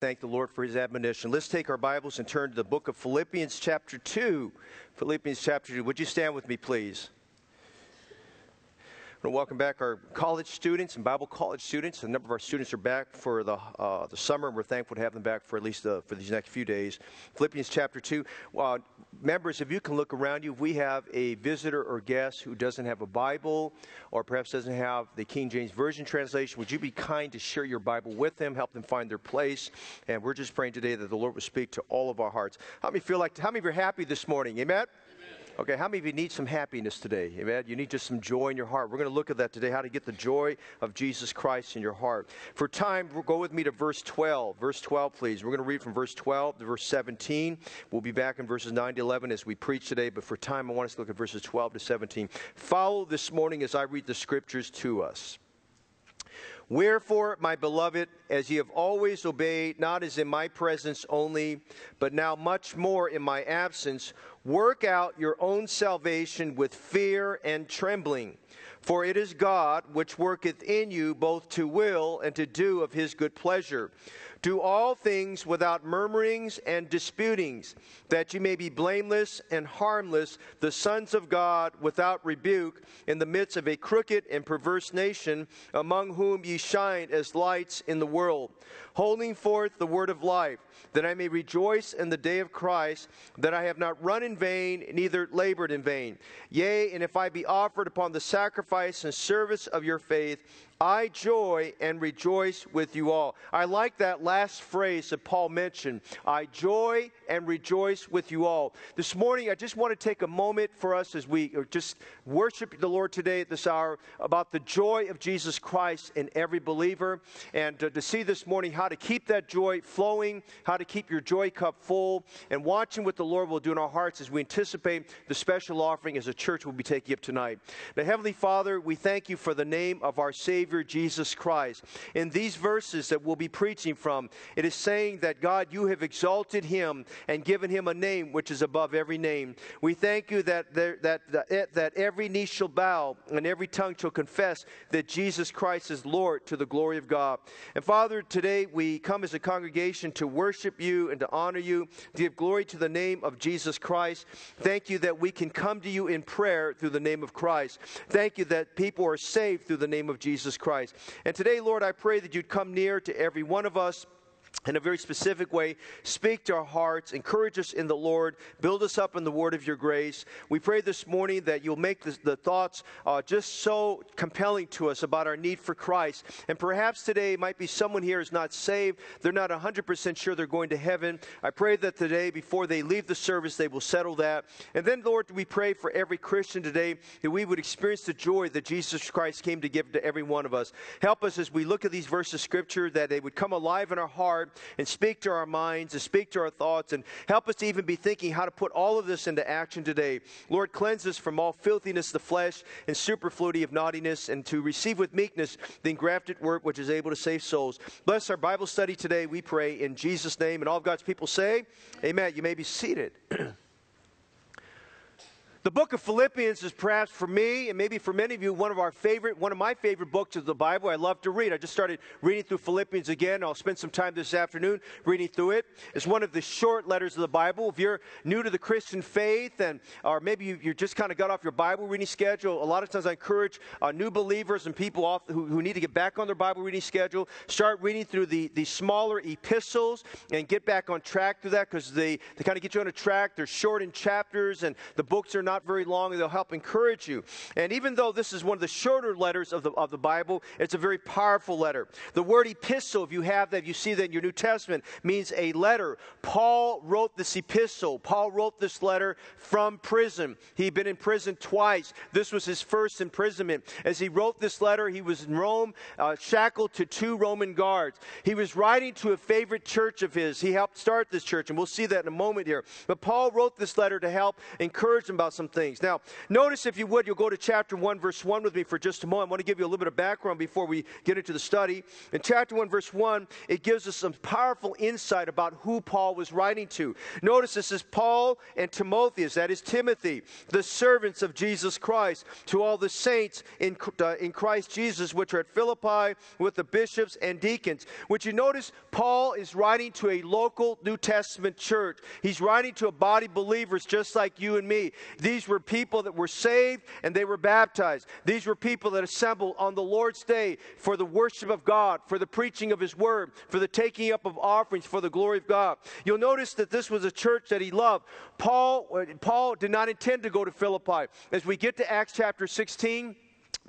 Thank the Lord for his admonition. Let's take our Bibles and turn to the book of Philippians, chapter 2. Philippians, chapter 2. Would you stand with me, please? Welcome back our college students and Bible college students. A number of our students are back for the, uh, the summer, and we're thankful to have them back for at least uh, for these next few days. Philippians chapter 2. Uh, members, if you can look around you, if we have a visitor or guest who doesn't have a Bible or perhaps doesn't have the King James Version translation, would you be kind to share your Bible with them, help them find their place? And we're just praying today that the Lord will speak to all of our hearts. How many feel like, how many of you are happy this morning? Amen? Okay, how many of you need some happiness today? Amen. You need just some joy in your heart. We're going to look at that today, how to get the joy of Jesus Christ in your heart. For time, go with me to verse 12. Verse 12, please. We're going to read from verse 12 to verse 17. We'll be back in verses 9 to 11 as we preach today, but for time, I want us to look at verses 12 to 17. Follow this morning as I read the scriptures to us. Wherefore, my beloved, as ye have always obeyed, not as in my presence only, but now much more in my absence, work out your own salvation with fear and trembling. For it is God which worketh in you both to will and to do of his good pleasure. Do all things without murmurings and disputings, that you may be blameless and harmless, the sons of God without rebuke, in the midst of a crooked and perverse nation, among whom ye shine as lights in the world, holding forth the word of life, that I may rejoice in the day of Christ, that I have not run in vain, neither labored in vain. Yea, and if I be offered upon the sacrifice and service of your faith, I joy and rejoice with you all. I like that last phrase that Paul mentioned. I joy and rejoice with you all. This morning, I just want to take a moment for us as we just worship the Lord today at this hour about the joy of Jesus Christ in every believer and to, to see this morning how to keep that joy flowing, how to keep your joy cup full, and watching what the Lord will do in our hearts as we anticipate the special offering as a church will be taking up tonight. Now, Heavenly Father, we thank you for the name of our Savior. Savior Jesus Christ. In these verses that we'll be preaching from, it is saying that God, you have exalted him and given him a name which is above every name. We thank you that, there, that, that, eh, that every knee shall bow and every tongue shall confess that Jesus Christ is Lord to the glory of God. And Father, today we come as a congregation to worship you and to honor you, to give glory to the name of Jesus Christ. Thank you that we can come to you in prayer through the name of Christ. Thank you that people are saved through the name of Jesus Christ. And today, Lord, I pray that you'd come near to every one of us in a very specific way, speak to our hearts, encourage us in the Lord, build us up in the word of your grace. We pray this morning that you'll make the, the thoughts uh, just so compelling to us about our need for Christ. And perhaps today might be someone here is not saved, they're not 100% sure they're going to heaven. I pray that today, before they leave the service, they will settle that. And then, Lord, we pray for every Christian today that we would experience the joy that Jesus Christ came to give to every one of us. Help us as we look at these verses of Scripture that they would come alive in our heart and speak to our minds and speak to our thoughts and help us to even be thinking how to put all of this into action today. Lord, cleanse us from all filthiness of the flesh and superfluity of naughtiness and to receive with meekness the engrafted word which is able to save souls. Bless our Bible study today, we pray in Jesus' name. And all of God's people say, Amen. You may be seated. The book of Philippians is perhaps for me and maybe for many of you one of our favorite, one of my favorite books of the Bible. I love to read. I just started reading through Philippians again. I'll spend some time this afternoon reading through it. It's one of the short letters of the Bible. If you're new to the Christian faith and or maybe you, you just kind of got off your Bible reading schedule, a lot of times I encourage uh, new believers and people off, who, who need to get back on their Bible reading schedule, start reading through the, the smaller epistles and get back on track through that because they, they kind of get you on a track. They're short in chapters and the books are not very long, and they'll help encourage you. And even though this is one of the shorter letters of the, of the Bible, it's a very powerful letter. The word epistle, if you have that, you see that in your New Testament, means a letter. Paul wrote this epistle. Paul wrote this letter from prison. He'd been in prison twice. This was his first imprisonment. As he wrote this letter, he was in Rome, uh, shackled to two Roman guards. He was writing to a favorite church of his. He helped start this church, and we'll see that in a moment here. But Paul wrote this letter to help encourage them about some things. Now, notice if you would, you'll go to chapter 1, verse 1 with me for just a moment. I want to give you a little bit of background before we get into the study. In chapter 1, verse 1, it gives us some powerful insight about who Paul was writing to. Notice this is Paul and Timotheus, that is Timothy, the servants of Jesus Christ, to all the saints in, uh, in Christ Jesus, which are at Philippi with the bishops and deacons. Which you notice, Paul is writing to a local New Testament church. He's writing to a body of believers just like you and me. These were people that were saved and they were baptized. These were people that assembled on the Lord's day for the worship of God, for the preaching of His word, for the taking up of offerings for the glory of God. You'll notice that this was a church that he loved. Paul, uh, Paul did not intend to go to Philippi. As we get to Acts chapter 16,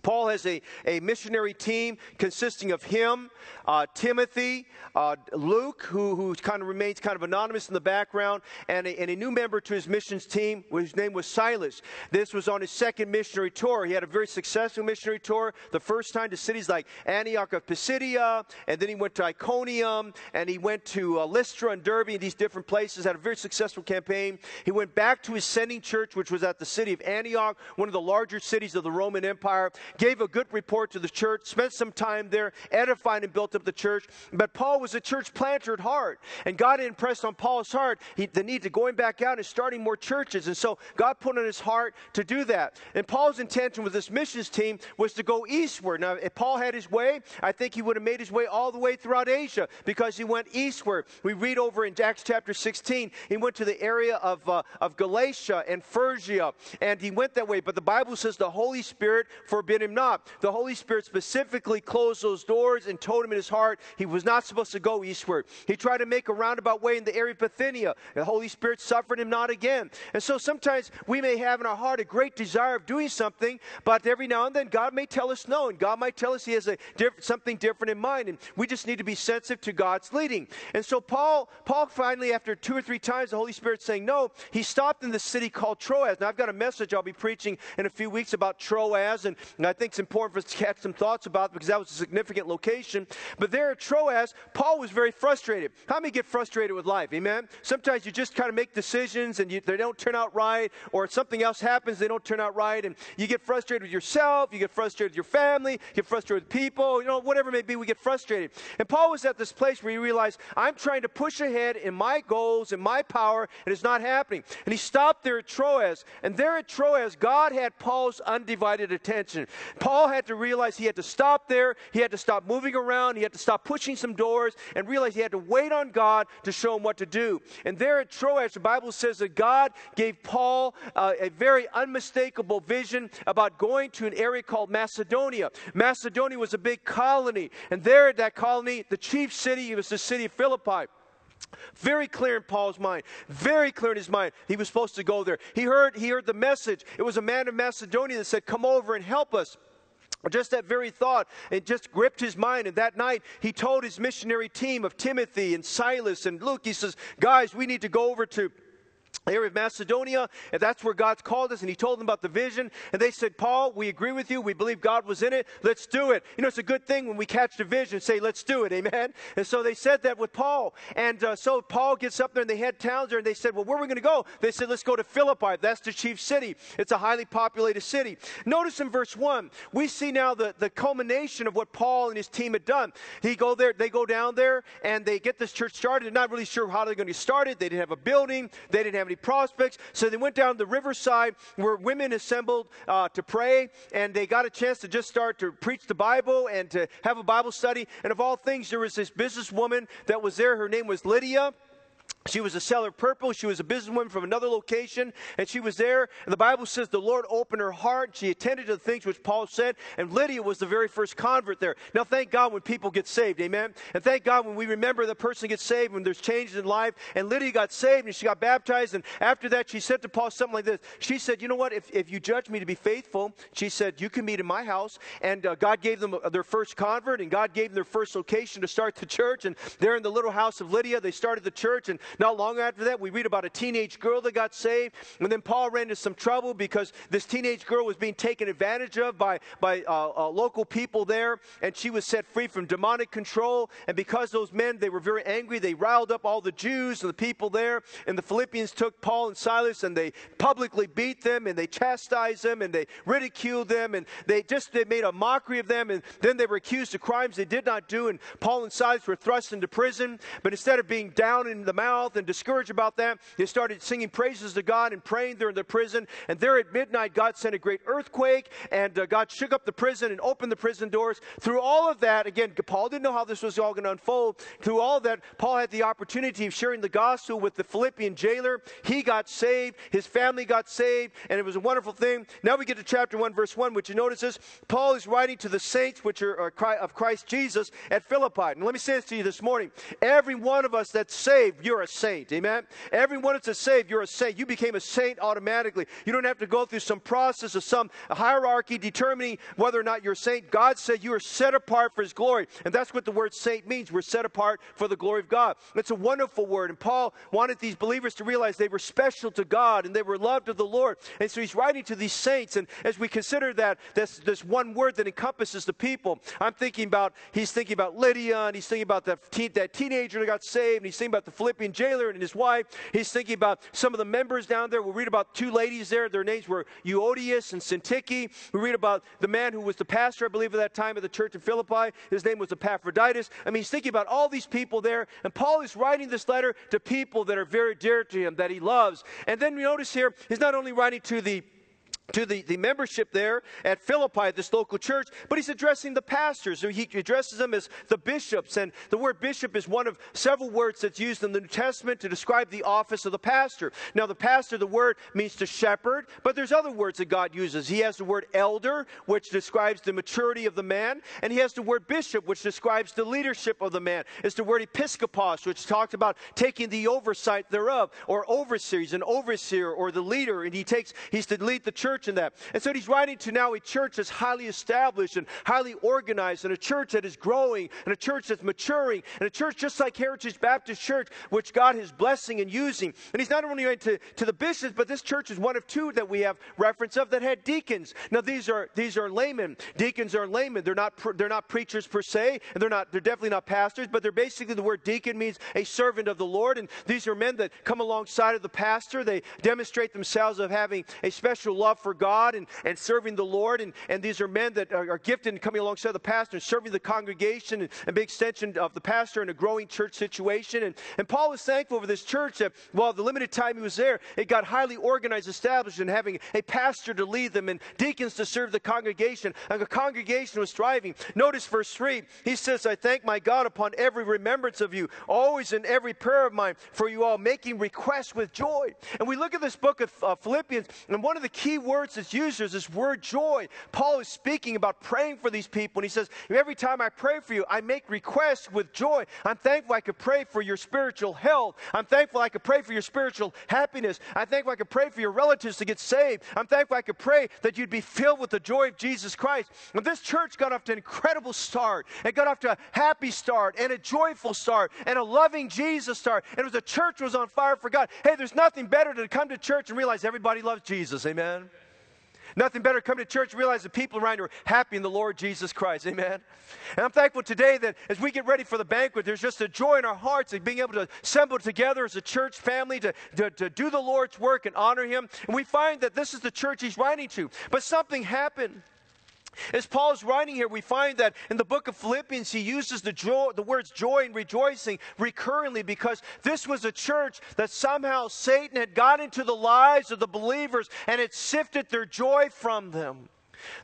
Paul has a, a missionary team consisting of him, uh, Timothy, uh, Luke, who, who kind of remains kind of anonymous in the background, and a, and a, new member to his missions team, whose name was Silas. This was on his second missionary tour. He had a very successful missionary tour. The first time to cities like Antioch of Pisidia, and then he went to Iconium, and he went to uh, Lystra and Derbe, and these different places. Had a very successful campaign. He went back to his sending church, which was at the city of Antioch, one of the larger cities of the Roman Empire gave a good report to the church, spent some time there, edified and built up the church. But Paul was a church planter at heart. And God impressed on Paul's heart he, the need to going back out and starting more churches. And so God put on his heart to do that. And Paul's intention with this missions team was to go eastward. Now, if Paul had his way, I think he would have made his way all the way throughout Asia because he went eastward. We read over in Acts chapter 16, he went to the area of, uh, of Galatia and Phrygia, and he went that way. But the Bible says the Holy Spirit forbid him not. The Holy Spirit specifically closed those doors and told him in his heart he was not supposed to go eastward. He tried to make a roundabout way in the area of Bithynia. The Holy Spirit suffered him not again. And so sometimes we may have in our heart a great desire of doing something, but every now and then God may tell us no, and God might tell us He has a diff- something different in mind, and we just need to be sensitive to God's leading. And so Paul, Paul finally, after two or three times, the Holy Spirit saying no, he stopped in the city called Troas. Now I've got a message I'll be preaching in a few weeks about Troas, and, think it's important for us to catch some thoughts about because that was a significant location. But there at Troas, Paul was very frustrated. How many get frustrated with life? Amen? Sometimes you just kind of make decisions and you, they don't turn out right, or something else happens, they don't turn out right, and you get frustrated with yourself, you get frustrated with your family, you get frustrated with people, you know, whatever it may be, we get frustrated. And Paul was at this place where he realized, I'm trying to push ahead in my goals and my power, and it's not happening. And he stopped there at Troas, and there at Troas, God had Paul's undivided attention. Paul had to realize he had to stop there, he had to stop moving around, he had to stop pushing some doors, and realize he had to wait on God to show him what to do. And there at Troas, the Bible says that God gave Paul uh, a very unmistakable vision about going to an area called Macedonia. Macedonia was a big colony, and there at that colony, the chief city was the city of Philippi. Very clear in Paul's mind. Very clear in his mind. He was supposed to go there. He heard, he heard the message. It was a man of Macedonia that said, Come over and help us. Just that very thought, it just gripped his mind. And that night, he told his missionary team of Timothy and Silas and Luke, he says, Guys, we need to go over to area of Macedonia, and that's where God's called us. And he told them about the vision, and they said, Paul, we agree with you. We believe God was in it. Let's do it. You know, it's a good thing when we catch the vision, say, let's do it. Amen. And so they said that with Paul. And uh, so Paul gets up there, and they head towns there, and they said, well, where are we going to go? They said, let's go to Philippi. That's the chief city. It's a highly populated city. Notice in verse 1, we see now the, the culmination of what Paul and his team had done. He go there, they go down there, and they get this church started. They're not really sure how they're going to get started. They didn't have a building. They didn't have any prospects. So they went down the riverside where women assembled uh, to pray, and they got a chance to just start to preach the Bible and to have a Bible study. And of all things, there was this businesswoman that was there. Her name was Lydia. She was a seller of purple. She was a businesswoman from another location, and she was there. And the Bible says the Lord opened her heart. She attended to the things which Paul said, and Lydia was the very first convert there. Now, thank God when people get saved, amen? And thank God when we remember the person gets saved, when there's changes in life. And Lydia got saved, and she got baptized, and after that, she said to Paul something like this. She said, You know what? If, if you judge me to be faithful, she said, You can meet in my house. And uh, God gave them uh, their first convert, and God gave them their first location to start the church. And there in the little house of Lydia, they started the church, and Not long after that, we read about a teenage girl that got saved. And then Paul ran into some trouble because this teenage girl was being taken advantage of by, by uh, uh, local people there. And she was set free from demonic control. And because those men, they were very angry, they riled up all the Jews and the people there. And the Philippians took Paul and Silas and they publicly beat them and they chastised them and they ridiculed them and they just they made a mockery of them. And then they were accused of crimes they did not do. And Paul and Silas were thrust into prison. But instead of being down in the mouth and discouraged about that, they started singing praises to God and praying there in the prison. And there at midnight, God sent a great earthquake and uh, God shook up the prison and opened the prison doors. Through all of that, again, Paul didn't know how this was all going to unfold. Through all that, Paul had the opportunity of sharing the gospel with the Philippian jailer. He got saved, his family got saved, and it was a wonderful thing. Now we get to chapter 1, verse 1, which you notice is Paul is writing to the saints which are, are of Christ Jesus at Philippi. And let me say this to you this morning. Every one of us that's saved, you're a saint. Amen? Every one a saved, you're a saint. You became a saint automatically. You don't have to go through some process of some hierarchy determining whether or not you're a saint. God said you are set apart for his glory. And that's what the word saint means. We're set apart for the glory of God. It's a wonderful word. And Paul wanted these believers to realize they were special to God and they were loved of the Lord. And so he's writing to these saints. And as we consider that, this, this one word that encompasses the people, I'm thinking about, he's thinking about Lydia and he's thinking about that, that teenager that got saved and he's thinking about the Philippian jailer and his wife. He's thinking about some of the members down there. We'll read about two ladies there. Their names were Euodias and Syntyche. We read about the man who was the pastor, I believe, at that time of the church in Philippi. His name was Epaphroditus. I mean, he's thinking about all these people there. And Paul is writing this letter to people that are very dear to him, that he loves. And then we notice here, he's not only writing to the to the, the membership there at Philippi, this local church, but he's addressing the pastors. He addresses them as the bishops. And the word bishop is one of several words that's used in the New Testament to describe the office of the pastor. Now, the pastor, the word means to shepherd, but there's other words that God uses. He has the word elder, which describes the maturity of the man, and he has the word bishop, which describes the leadership of the man. It's the word episkopos, which talks about taking the oversight thereof, or overseer. He's an overseer or the leader, and he takes, he's to lead the church church in that. And so he's writing to now a church that's highly established and highly organized, and a church that is growing, and a church that's maturing, and a church just like Heritage Baptist Church, which God is blessing and using. And he's not only writing to, to the bishops, but this church is one of two that we have reference of that had deacons. Now these are these are laymen. Deacons are laymen. They're not they're not preachers per se, and they're not they're definitely not pastors, but they're basically the word deacon means a servant of the Lord. And these are men that come alongside of the pastor. They demonstrate themselves of having a special love for God and, and serving the Lord. And, and these are men that are, are gifted in coming alongside the pastor and serving the congregation and, and big extension of the pastor in a growing church situation. And, and Paul was thankful for this church that while the limited time he was there, it got highly organized, established, and having a pastor to lead them and deacons to serve the congregation. And the congregation was thriving. Notice verse 3. He says, I thank my God upon every remembrance of you, always in every prayer of mine, for you all making requests with joy. And we look at this book of uh, Philippians, and one of the key words that's used is this word joy. Paul is speaking about praying for these people, and he says, Every time I pray for you, I make requests with joy. I'm thankful I could pray for your spiritual health. I'm thankful I could pray for your spiritual happiness. I'm thankful I could pray for your relatives to get saved. I'm thankful I could pray that you'd be filled with the joy of Jesus Christ. And this church got off to an incredible start. It got off to a happy start and a joyful start and a loving Jesus start. And it was a church was on fire for God. Hey, there's nothing better than to come to church and realize everybody loves Jesus. Amen. Nothing better come to church realize the people around you are happy in the Lord Jesus Christ. Amen. And I'm thankful today that as we get ready for the banquet, there's just a joy in our hearts of being able to assemble together as a church family to, to, to do the Lord's work and honor Him. And we find that this is the church He's writing to. But something happened. As Paul's writing here, we find that in the book of Philippians, he uses the, joy, the words joy and rejoicing recurrently because this was a church that somehow Satan had got into the lives of the believers and had sifted their joy from them.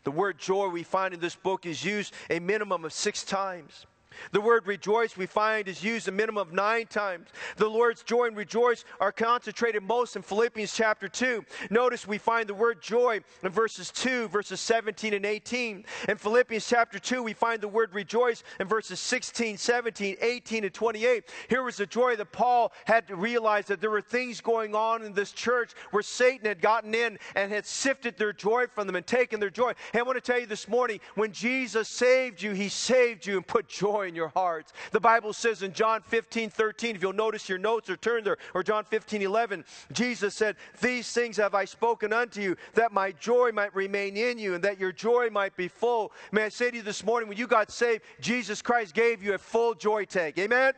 The word joy we find in this book is used a minimum of six times. The word rejoice we find is used a minimum of nine times. The Lord's joy and rejoice are concentrated most in Philippians chapter 2. Notice we find the word joy in verses 2, verses 17 and 18. In Philippians chapter 2, we find the word rejoice in verses 16, 17, 18, and 28. Here was the joy that Paul had to realize that there were things going on in this church where Satan had gotten in and had sifted their joy from them and taken their joy. And I want to tell you this morning when Jesus saved you, he saved you and put joy joy in your hearts. The Bible says in John 15, 13, if you'll notice your notes or turn there, or John 15, 11, Jesus said, These things have I spoken unto you, that my joy might remain in you, and that your joy might be full. May I say to you this morning, when you got saved, Jesus Christ gave you a full joy tank. Amen?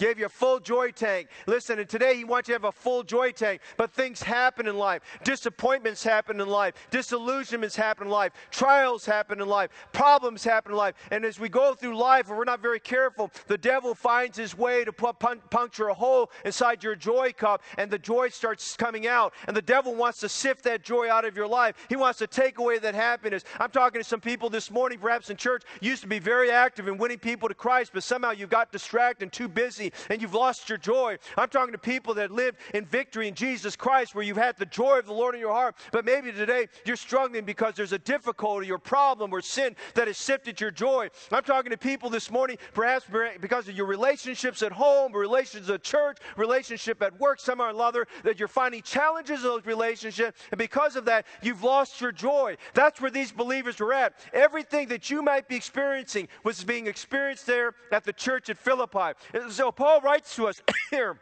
Gave you a full joy tank. Listen, and today He wants you to have a full joy tank. But things happen in life. Disappointments happen in life. Disillusionments happen in life. Trials happen in life. Problems happen in life. And as we go through life, if we're not very careful, the devil finds his way to puncture a hole inside your joy cup, and the joy starts coming out. And the devil wants to sift that joy out of your life. He wants to take away that happiness. I'm talking to some people this morning, perhaps in church, used to be very active in winning people to Christ, but somehow you got distracted and too busy and you've lost your joy. I'm talking to people that live in victory in Jesus Christ where you've had the joy of the Lord in your heart, but maybe today you're struggling because there's a difficulty or problem or sin that has sifted your joy. I'm talking to people this morning, perhaps because of your relationships at home, relationships at church, relationship at work, somehow or another, that you're finding challenges in those relationships, and because of that, you've lost your joy. That's where these believers were at. Everything that you might be experiencing was being experienced there at the church at Philippi. So Paul writes to us here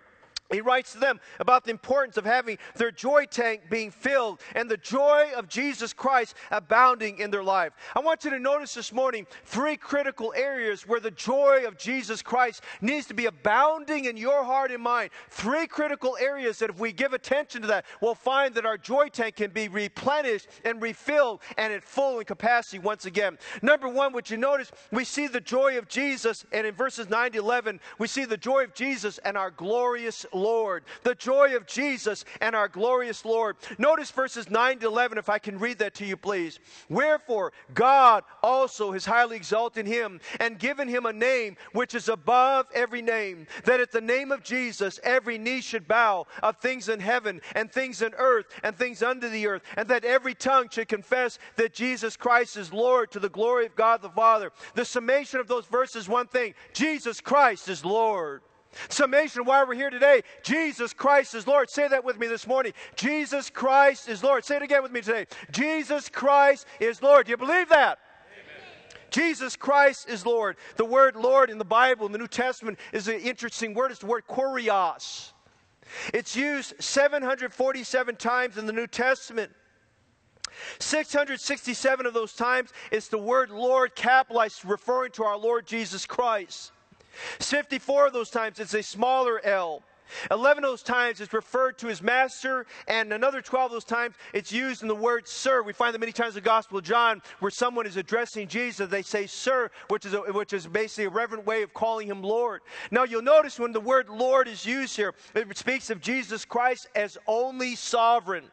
he writes to them about the importance of having their joy tank being filled and the joy of Jesus Christ abounding in their life. I want you to notice this morning three critical areas where the joy of Jesus Christ needs to be abounding in your heart and mind. Three critical areas that if we give attention to that, we'll find that our joy tank can be replenished and refilled and at full in capacity once again. Number one, what you notice, we see the joy of Jesus, and in verses 9 to 11, we see the joy of Jesus and our glorious Lord, the joy of Jesus and our glorious Lord. Notice verses 9 to 11, if I can read that to you, please. Wherefore, God also has highly exalted him and given him a name which is above every name, that at the name of Jesus every knee should bow of things in heaven and things in earth and things under the earth, and that every tongue should confess that Jesus Christ is Lord to the glory of God the Father. The summation of those verses, one thing Jesus Christ is Lord. Summation of why we're here today. Jesus Christ is Lord. Say that with me this morning. Jesus Christ is Lord. Say it again with me today. Jesus Christ is Lord. Do you believe that? Jesus Christ is Lord. The word Lord in the Bible, in the New Testament, is an interesting word. It's the word kurios. It's used 747 times in the New Testament. 667 of those times, it's the word Lord capitalized, referring to our Lord Jesus Christ. 54 of those times it's a smaller L. 11 of those times it's referred to as master, and another 12 of those times it's used in the word sir. We find that many times in the Gospel of John where someone is addressing Jesus, they say sir, which is, a, which is basically a reverent way of calling him Lord. Now you'll notice when the word Lord is used here, it speaks of Jesus Christ as only sovereign.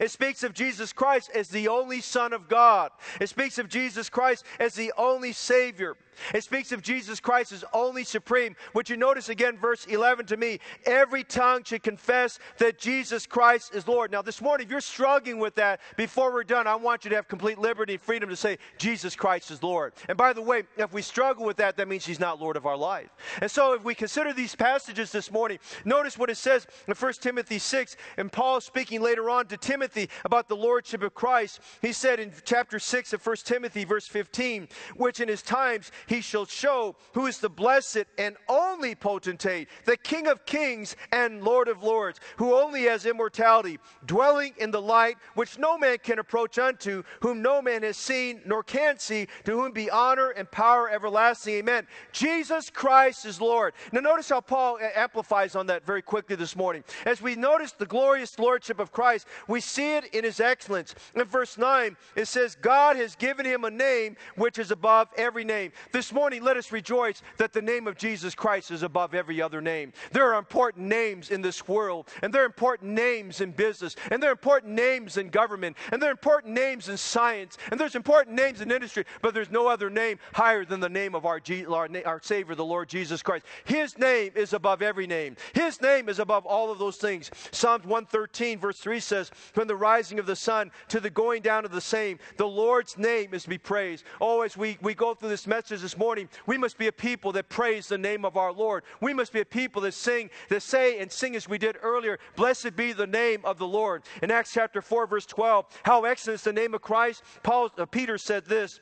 It speaks of Jesus Christ as the only Son of God. It speaks of Jesus Christ as the only Savior. It speaks of Jesus Christ as only supreme. Would you notice again, verse 11 to me? Every tongue should confess that Jesus Christ is Lord. Now, this morning, if you're struggling with that, before we're done, I want you to have complete liberty and freedom to say, Jesus Christ is Lord. And by the way, if we struggle with that, that means He's not Lord of our life. And so, if we consider these passages this morning, notice what it says in 1 Timothy 6, and Paul speaking later on to Timothy about the Lordship of Christ. He said in chapter 6 of 1 Timothy, verse 15, which in his times he shall show who is the blessed and only potentate, the King of kings and Lord of lords, who only has immortality, dwelling in the light which no man can approach unto, whom no man has seen nor can see, to whom be honor and power everlasting. Amen. Jesus Christ is Lord. Now, notice how Paul amplifies on that very quickly this morning. As we notice the glorious lordship of Christ, we see it in his excellence. In verse 9, it says, God has given him a name which is above every name. This morning, let us rejoice that the name of Jesus Christ is above every other name. There are important names in this world, and there are important names in business, and there are important names in government, and there are important names in science, and there's important names in industry, but there's no other name higher than the name of our, our, our Savior, the Lord Jesus Christ. His name is above every name. His name is above all of those things. Psalms 113, verse 3 says, From the rising of the sun to the going down of the same, the Lord's name is to be praised. Oh, as we, we go through this message this morning, we must be a people that praise the name of our Lord. We must be a people that sing, that say and sing as we did earlier, Blessed be the name of the Lord. In Acts chapter 4, verse 12, how excellent is the name of Christ. Paul, uh, Peter said this.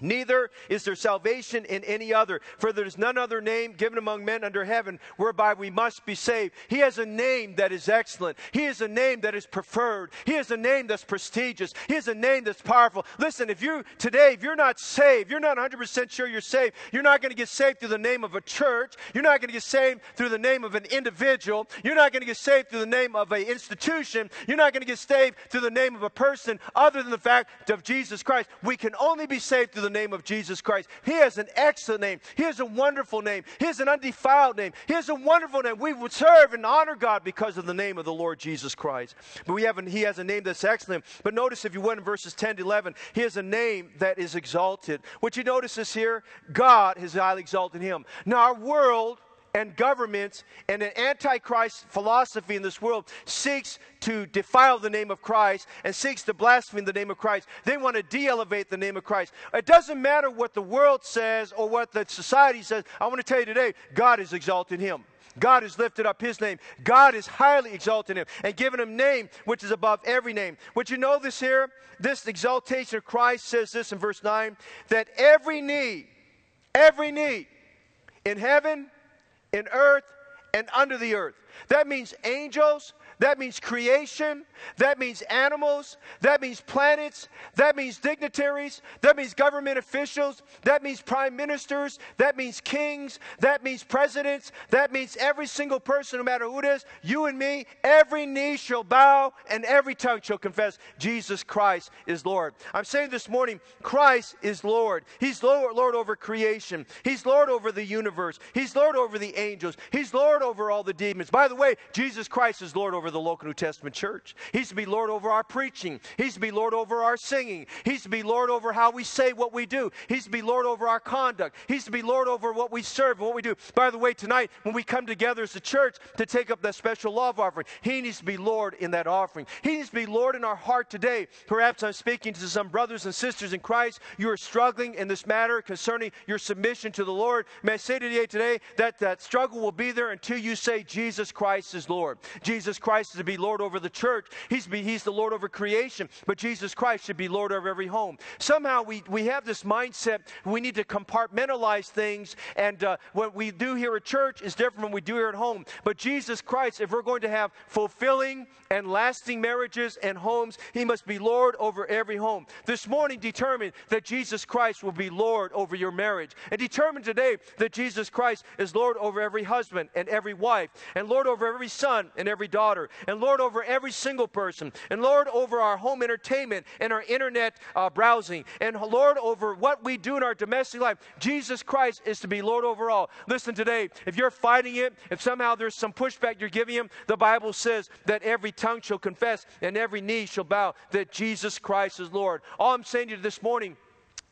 Neither is there salvation in any other, for there is none other name given among men under heaven whereby we must be saved. He has a name that is excellent. He has a name that is preferred. He has a name that's prestigious. He has a name that's powerful. Listen, if you today, if you're not saved, you're not 100% sure you're saved, you're not going to get saved through the name of a church. You're not going to get saved through the name of an individual. You're not going to get saved through the name of an institution. You're not going to get saved through the name of a person other than the fact of Jesus Christ. We can only be saved through the name of Jesus Christ. He has an excellent name. He has a wonderful name. He has an undefiled name. He has a wonderful name. We would serve and honor God because of the name of the Lord Jesus Christ. But we have an, he has a name that's excellent. But notice if you went in verses 10 to 11, he has a name that is exalted. What you notice is here, God has highly exalted him. Now our world and governments and an antichrist philosophy in this world seeks to defile the name of Christ and seeks to blaspheme the name of Christ. They want to de elevate the name of Christ. It doesn't matter what the world says or what the society says. I want to tell you today, God is exalting him. God has lifted up his name. God is highly exalting him and given him name which is above every name. Would you know this here? This exaltation of Christ says this in verse 9 that every knee, every knee in heaven, in earth, and under the earth. That means angels, that means creation. That means animals. That means planets. That means dignitaries. That means government officials. That means prime ministers. That means kings. That means presidents. That means every single person, no matter who it is, you and me, every knee shall bow and every tongue shall confess Jesus Christ is Lord. I'm saying this morning, Christ is Lord. He's Lord, Lord over creation. He's Lord over the universe. He's Lord over the angels. He's Lord over all the demons. By the way, Jesus Christ is Lord over over the local New Testament church. He's to be Lord over our preaching. He's to be Lord over our singing. He's to be Lord over how we say what we do. He's to be Lord over our conduct. He's to be Lord over what we serve and what we do. By the way, tonight, when we come together as a church to take up that special love offering, He needs to be Lord in that offering. He needs to be Lord in our heart today. Perhaps I'm speaking to some brothers and sisters in Christ. You are struggling in this matter concerning your submission to the Lord. May I say to you today that that struggle will be there until you say, Jesus Christ is Lord. Jesus Christ Christ is to be Lord over the church. He's, be, he's the Lord over creation, but Jesus Christ should be Lord over every home. Somehow we, we have this mindset we need to compartmentalize things, and uh, what we do here at church is different from what we do here at home. But Jesus Christ, if we're going to have fulfilling and lasting marriages and homes, He must be Lord over every home. This morning, determine that Jesus Christ will be Lord over your marriage, and determine today that Jesus Christ is Lord over every husband and every wife, and Lord over every son and every daughter and Lord, over every single person, and Lord, over our home entertainment and our internet uh, browsing, and Lord, over what we do in our domestic life. Jesus Christ is to be Lord over all. Listen today, if you're fighting it, if somehow there's some pushback you're giving Him, the Bible says that every tongue shall confess and every knee shall bow that Jesus Christ is Lord. All I'm saying to you this morning,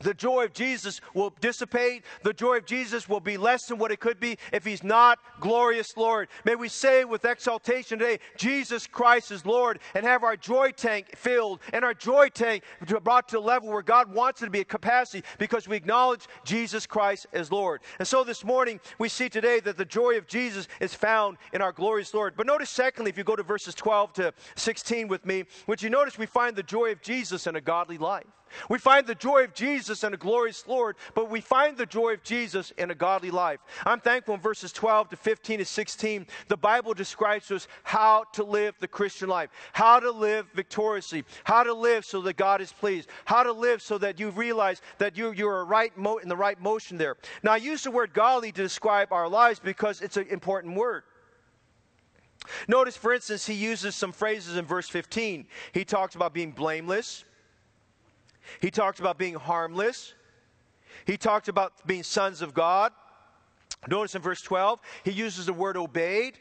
the joy of Jesus will dissipate. The joy of Jesus will be less than what it could be if He's not glorious Lord. May we say with exaltation today, Jesus Christ is Lord, and have our joy tank filled and our joy tank brought to a level where God wants it to be a capacity because we acknowledge Jesus Christ as Lord. And so this morning, we see today that the joy of Jesus is found in our glorious Lord. But notice, secondly, if you go to verses 12 to 16 with me, would you notice we find the joy of Jesus in a godly life? We find the joy of Jesus in a glorious Lord, but we find the joy of Jesus in a godly life. I'm thankful in verses 12 to 15 to 16, the Bible describes to us how to live the Christian life, how to live victoriously, how to live so that God is pleased, how to live so that you realize that you, you're right mo- in the right motion there. Now, I use the word godly to describe our lives because it's an important word. Notice, for instance, he uses some phrases in verse 15. He talks about being blameless he talks about being harmless. He talks about being sons of God. Notice in verse 12, he uses the word obeyed.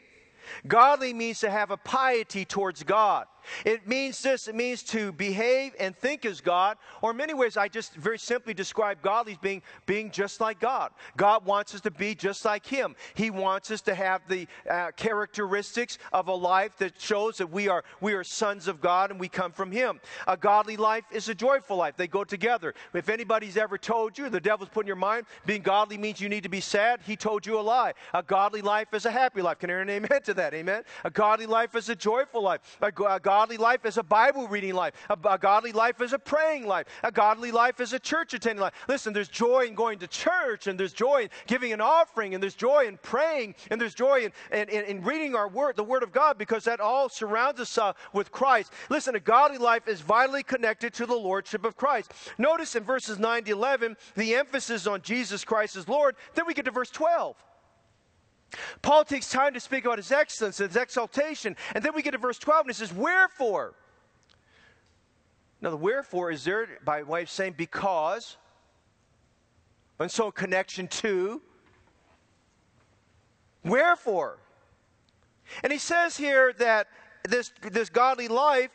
Godly means to have a piety towards God. It means this it means to behave and think as God, or in many ways, I just very simply describe godly as being, being just like God. God wants us to be just like Him. He wants us to have the uh, characteristics of a life that shows that we are, we are sons of God and we come from Him. A godly life is a joyful life, they go together. If anybody's ever told you, the devil's put in your mind, being godly means you need to be sad, he told you a lie. A godly life is a happy life. Can I hear an amen to that? Amen? A godly life is a joyful life. A, a godly life is a Bible reading life, a, a godly life is a praying life, a godly life is a church attending life. Listen, there's joy in going to church, and there's joy in giving an offering, and there's joy in praying, and there's joy in, in, in, in reading our word, the Word of God, because that all surrounds us uh, with Christ. Listen, a godly life is vitally connected to the Lordship of Christ. Notice in verses 9 to 11, the emphasis on Jesus Christ as Lord. Then we get to verse 12. Paul takes time to speak about his excellence, his exaltation, and then we get to verse 12 and he says, Wherefore? Now, the wherefore is there by way of saying because, and so in connection to. Wherefore? And he says here that this, this godly life,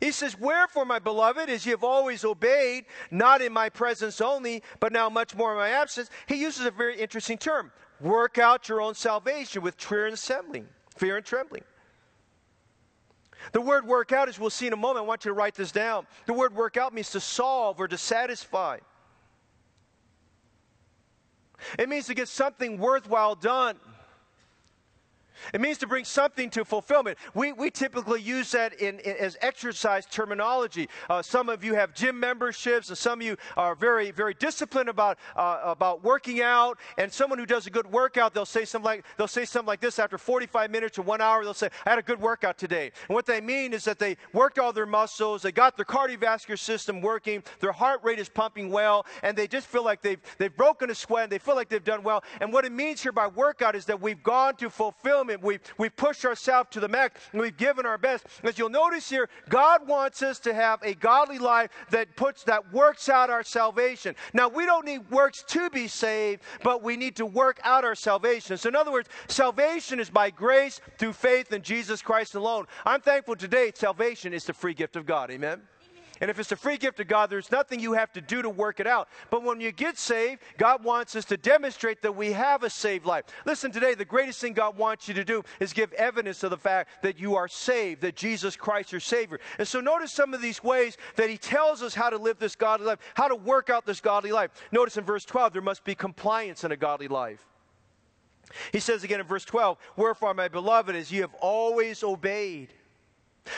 he says, Wherefore, my beloved, as ye have always obeyed, not in my presence only, but now much more in my absence, he uses a very interesting term. Work out your own salvation with fear and trembling. Fear and trembling. The word work out, as we'll see in a moment, I want you to write this down. The word work out means to solve or to satisfy. It means to get something worthwhile done. It means to bring something to fulfillment. We, we typically use that in, in as exercise terminology. Uh, some of you have gym memberships, and some of you are very, very disciplined about, uh, about working out. And someone who does a good workout, they'll say something like, they'll say something like this after 45 minutes or one hour, they'll say, I had a good workout today. And what they mean is that they worked all their muscles, they got their cardiovascular system working, their heart rate is pumping well, and they just feel like they've, they've broken a sweat, and they feel like they've done well. And what it means here by workout is that we've gone to fulfillment We've, we've pushed ourselves to the max and we've given our best. As you'll notice here, God wants us to have a godly life that puts, that works out our salvation. Now, we don't need works to be saved, but we need to work out our salvation. So, in other words, salvation is by grace through faith in Jesus Christ alone. I'm thankful today, salvation is the free gift of God. Amen. And if it's a free gift of God, there's nothing you have to do to work it out. But when you get saved, God wants us to demonstrate that we have a saved life. Listen, today, the greatest thing God wants you to do is give evidence of the fact that you are saved, that Jesus Christ is your Savior. And so notice some of these ways that He tells us how to live this godly life, how to work out this godly life. Notice in verse 12, there must be compliance in a godly life. He says again in verse 12, Wherefore, my beloved, as ye have always obeyed,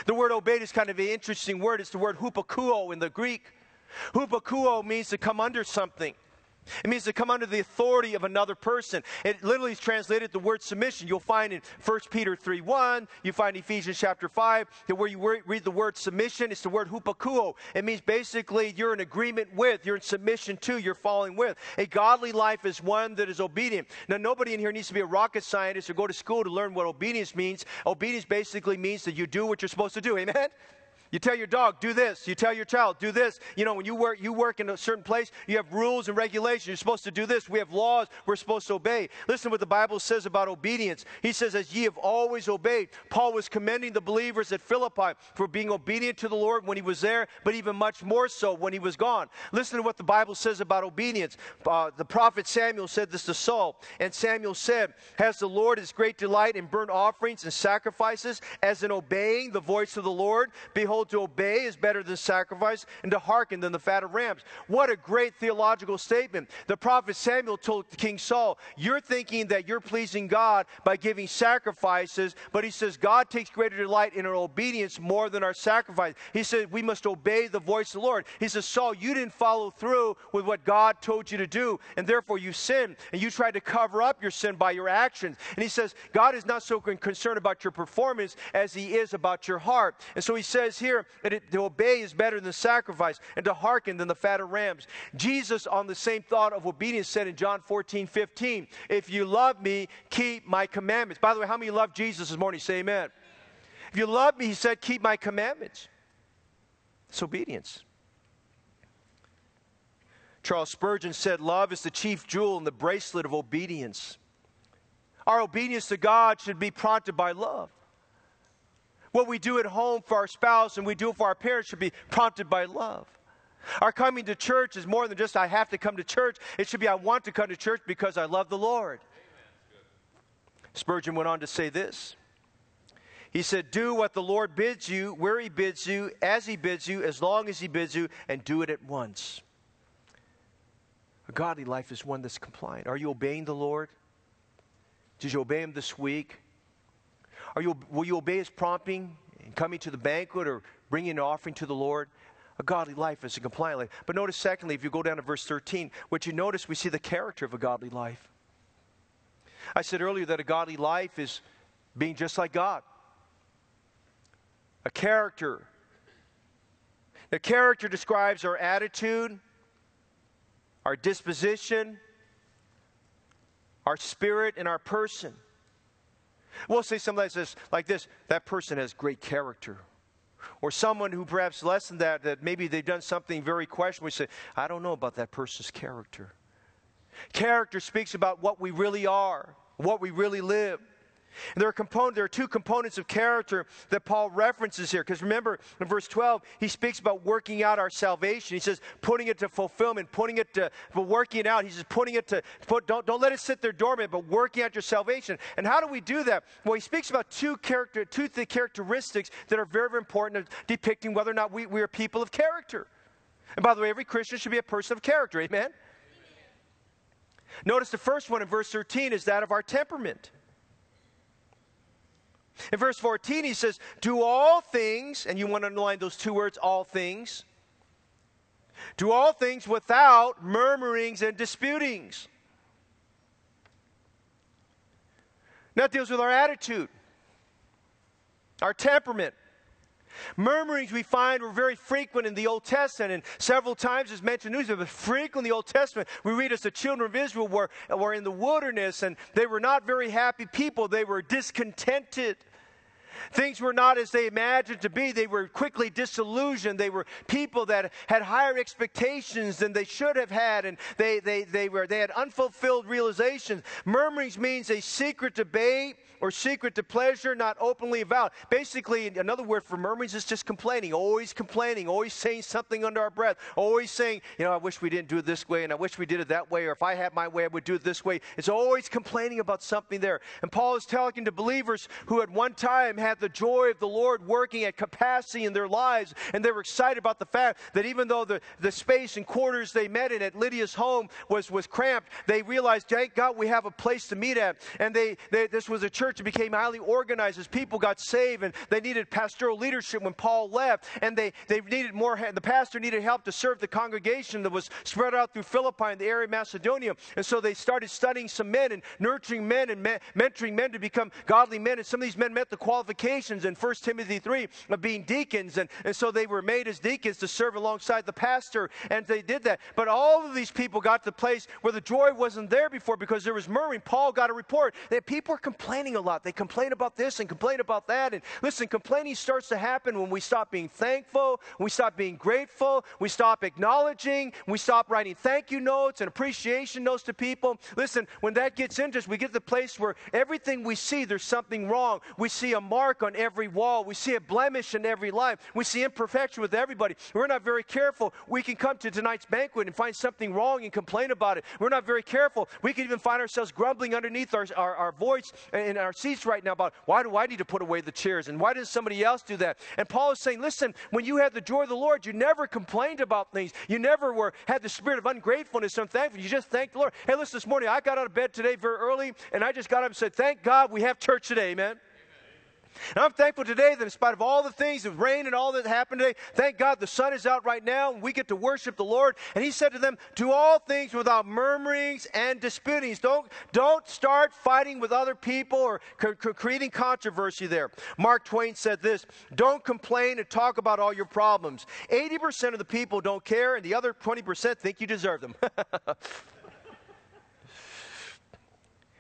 the word obeyed is kind of an interesting word. It's the word hupakuo in the Greek. Hupakuo means to come under something. It means to come under the authority of another person. It literally is translated the word submission. You'll find in 1 Peter 3 1, you find Ephesians chapter 5, that where you read the word submission, it's the word hupakuo. It means basically you're in agreement with, you're in submission to, you're following with. A godly life is one that is obedient. Now, nobody in here needs to be a rocket scientist or go to school to learn what obedience means. Obedience basically means that you do what you're supposed to do. Amen? You tell your dog, do this. You tell your child, do this. You know, when you work, you work in a certain place, you have rules and regulations. You're supposed to do this. We have laws we're supposed to obey. Listen to what the Bible says about obedience. He says, as ye have always obeyed. Paul was commending the believers at Philippi for being obedient to the Lord when he was there, but even much more so when he was gone. Listen to what the Bible says about obedience. Uh, the prophet Samuel said this to Saul, and Samuel said, Has the Lord his great delight in burnt offerings and sacrifices, as in obeying the voice of the Lord? Behold, Behold, to obey is better than sacrifice, and to hearken than the fat of rams. What a great theological statement. The prophet Samuel told King Saul, You're thinking that you're pleasing God by giving sacrifices, but he says, God takes greater delight in our obedience more than our sacrifice. He said, We must obey the voice of the Lord. He says, Saul, you didn't follow through with what God told you to do, and therefore you sinned, and you tried to cover up your sin by your actions. And he says, God is not so concerned about your performance as he is about your heart. And so he says here, here that it, to obey is better than sacrifice, and to hearken than the fat of rams. Jesus, on the same thought of obedience, said in John 14, 15, If you love me, keep my commandments. By the way, how many love Jesus this morning? Say amen. If you love me, he said, keep my commandments. It's obedience. Charles Spurgeon said, Love is the chief jewel in the bracelet of obedience. Our obedience to God should be prompted by love. What we do at home for our spouse and we do for our parents should be prompted by love. Our coming to church is more than just I have to come to church. It should be I want to come to church because I love the Lord. Spurgeon went on to say this. He said, Do what the Lord bids you, where He bids you, as He bids you, as long as He bids you, and do it at once. A godly life is one that's compliant. Are you obeying the Lord? Did you obey Him this week? Are you, will you obey his prompting and coming to the banquet or bringing an offering to the Lord. A godly life is a compliant life. But notice, secondly, if you go down to verse 13, what you notice, we see the character of a godly life. I said earlier that a godly life is being just like God. A character. The character describes our attitude, our disposition, our spirit, and our person. We'll say something like this, like this that person has great character. Or someone who perhaps less than that, that maybe they've done something very questionable, we say, I don't know about that person's character. Character speaks about what we really are, what we really live. And there are component, there are two components of character that Paul references here. Because remember, in verse 12, he speaks about working out our salvation. He says, putting it to fulfillment, putting it to working it out. He says, putting it to put, don't, don't let it sit there dormant, but working out your salvation. And how do we do that? Well, he speaks about two character, two characteristics that are very, very important of depicting whether or not we, we are people of character. And by the way, every Christian should be a person of character. Amen? Notice the first one in verse 13 is that of our temperament. In verse 14, he says, Do all things, and you want to underline those two words, all things. Do all things without murmurings and disputings. That deals with our attitude, our temperament. Murmurings we find were very frequent in the Old Testament, and several times as mentioned in but frequent in the Old Testament. We read as the children of Israel were, were in the wilderness, and they were not very happy people. They were discontented. Things were not as they imagined to be. They were quickly disillusioned. They were people that had higher expectations than they should have had, and they, they, they, were, they had unfulfilled realizations. Murmurings means a secret debate or secret to pleasure, not openly avowed. Basically, another word for murmurings is just complaining, always complaining, always saying something under our breath, always saying, you know, I wish we didn't do it this way, and I wish we did it that way, or if I had my way, I would do it this way. It's always complaining about something there. And Paul is talking to believers who at one time had the joy of the Lord working at capacity in their lives, and they were excited about the fact that even though the, the space and quarters they met in at Lydia's home was, was cramped, they realized, thank God we have a place to meet at. And they, they this was a church that became highly organized as people got saved and they needed pastoral leadership when Paul left and they, they needed more, the pastor needed help to serve the congregation that was spread out through Philippi and the area of Macedonia. And so they started studying some men and nurturing men and me, mentoring men to become godly men. And some of these men met the qualifications in 1 Timothy 3 of being deacons. And, and so they were made as deacons to serve alongside the pastor. And they did that. But all of these people got to the place where the joy wasn't there before because there was murmuring. Paul got a report that people are complaining a lot. They complain about this and complain about that. And listen, complaining starts to happen when we stop being thankful, we stop being grateful, we stop acknowledging, we stop writing thank you notes and appreciation notes to people. Listen, when that gets into us, we get to the place where everything we see, there's something wrong. We see a mark on every wall, we see a blemish in every life, we see imperfection with everybody. We're not very careful. We can come to tonight's banquet and find something wrong and complain about it. We're not very careful. We can even find ourselves grumbling underneath our, our, our voice and our seats right now about why do I need to put away the chairs and why does somebody else do that? And Paul is saying, listen, when you had the joy of the Lord, you never complained about things. You never were had the spirit of ungratefulness and thankful. You just thanked the Lord. Hey, listen, this morning I got out of bed today very early and I just got up and said, thank God we have church today, man. And I'm thankful today that in spite of all the things, the rain and all that happened today, thank God the sun is out right now and we get to worship the Lord. And he said to them, Do all things without murmurings and disputings. Don't, don't start fighting with other people or creating controversy there. Mark Twain said this Don't complain and talk about all your problems. 80% of the people don't care, and the other 20% think you deserve them.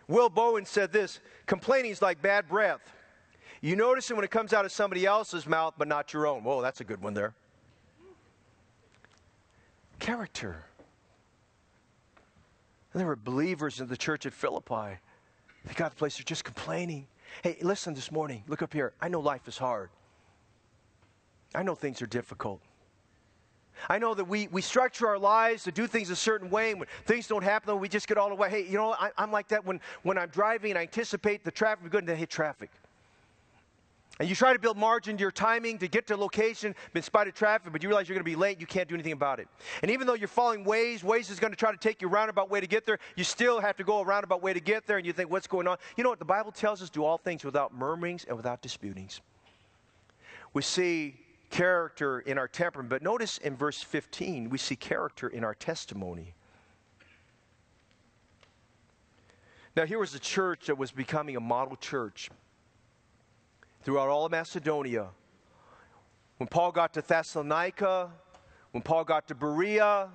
Will Bowen said this complaining is like bad breath. You notice it when it comes out of somebody else's mouth, but not your own. Whoa, that's a good one there. Character. And there were believers in the church at Philippi. They got the place, they're just complaining. Hey, listen this morning. Look up here. I know life is hard. I know things are difficult. I know that we, we structure our lives to do things a certain way, and when things don't happen, we just get all the way. Hey, you know, I, am like that when, when I'm driving and I anticipate the traffic, we go and hit traffic. And you try to build margin to your timing to get to location in spite of traffic, but you realize you're going to be late, you can't do anything about it. And even though you're following Waze, Waze is going to try to take you roundabout way to get there, you still have to go a roundabout way to get there, and you think, what's going on? You know what? The Bible tells us do all things without murmurings and without disputings. we see character in our temperament. But notice in verse 15, we see character in our testimony. Now, here was a church that was becoming a model church throughout all of Macedonia. When Paul got to Thessalonica, when Paul got to Berea,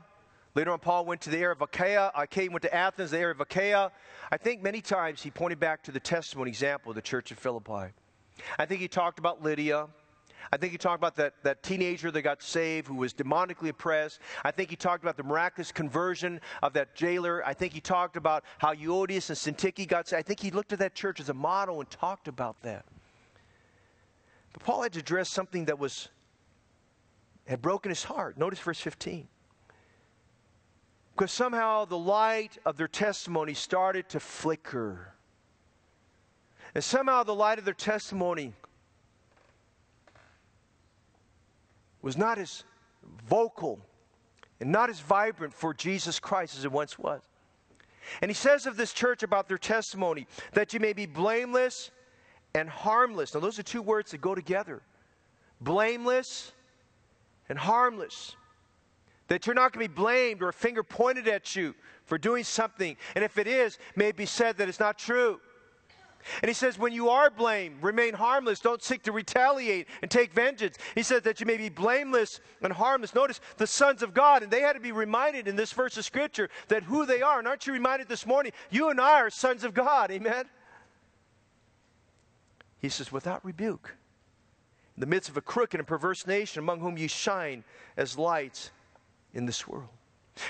later on Paul went to the area of Achaia, Achaia went to Athens, the area of Achaia. I think many times he pointed back to the testimony example of the church of Philippi. I think he talked about Lydia. I think he talked about that, that teenager that got saved who was demonically oppressed. I think he talked about the miraculous conversion of that jailer. I think he talked about how Euodias and Syntyche got saved. I think he looked at that church as a model and talked about that. But Paul had to address something that was had broken his heart. Notice verse 15. Because somehow the light of their testimony started to flicker. And somehow the light of their testimony was not as vocal and not as vibrant for Jesus Christ as it once was. And he says of this church about their testimony that you may be blameless and harmless. Now, those are two words that go together blameless and harmless. That you're not going to be blamed or a finger pointed at you for doing something. And if it is, may it be said that it's not true. And he says, when you are blamed, remain harmless. Don't seek to retaliate and take vengeance. He says that you may be blameless and harmless. Notice the sons of God, and they had to be reminded in this verse of Scripture that who they are. And aren't you reminded this morning? You and I are sons of God. Amen? He says, without rebuke, in the midst of a crooked and perverse nation among whom you shine as lights in this world.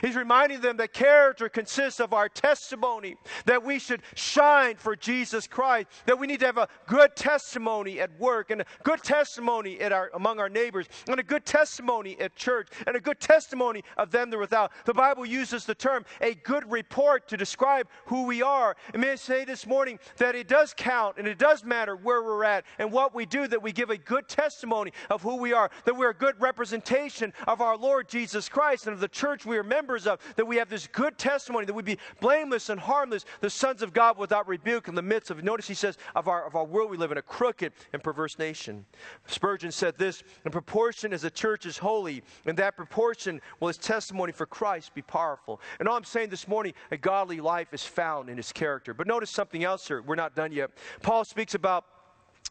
He's reminding them that character consists of our testimony, that we should shine for Jesus Christ, that we need to have a good testimony at work, and a good testimony our, among our neighbors, and a good testimony at church, and a good testimony of them that are without. The Bible uses the term a good report to describe who we are. And may I say this morning that it does count and it does matter where we're at and what we do, that we give a good testimony of who we are, that we're a good representation of our Lord Jesus Christ and of the church we are members of, that we have this good testimony, that we be blameless and harmless, the sons of God without rebuke in the midst of, notice he says, of our, of our world we live in, a crooked and perverse nation. Spurgeon said this In proportion as the church is holy, in that proportion will his testimony for Christ be powerful. And all I'm saying this morning, a godly life is found in his character. But notice something else, here. We're not done yet. Paul speaks about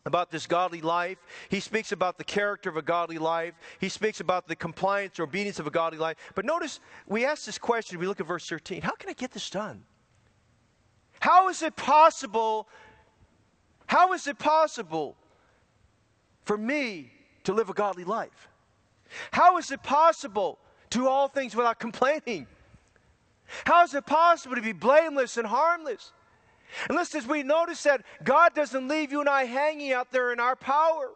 about this godly life. He speaks about the character of a godly life. He speaks about the compliance or obedience of a godly life. But notice, we ask this question, we look at verse 13 How can I get this done? How is it possible? How is it possible for me to live a godly life? How is it possible to do all things without complaining? How is it possible to be blameless and harmless? And listen, as we notice that God doesn't leave you and I hanging out there in our power.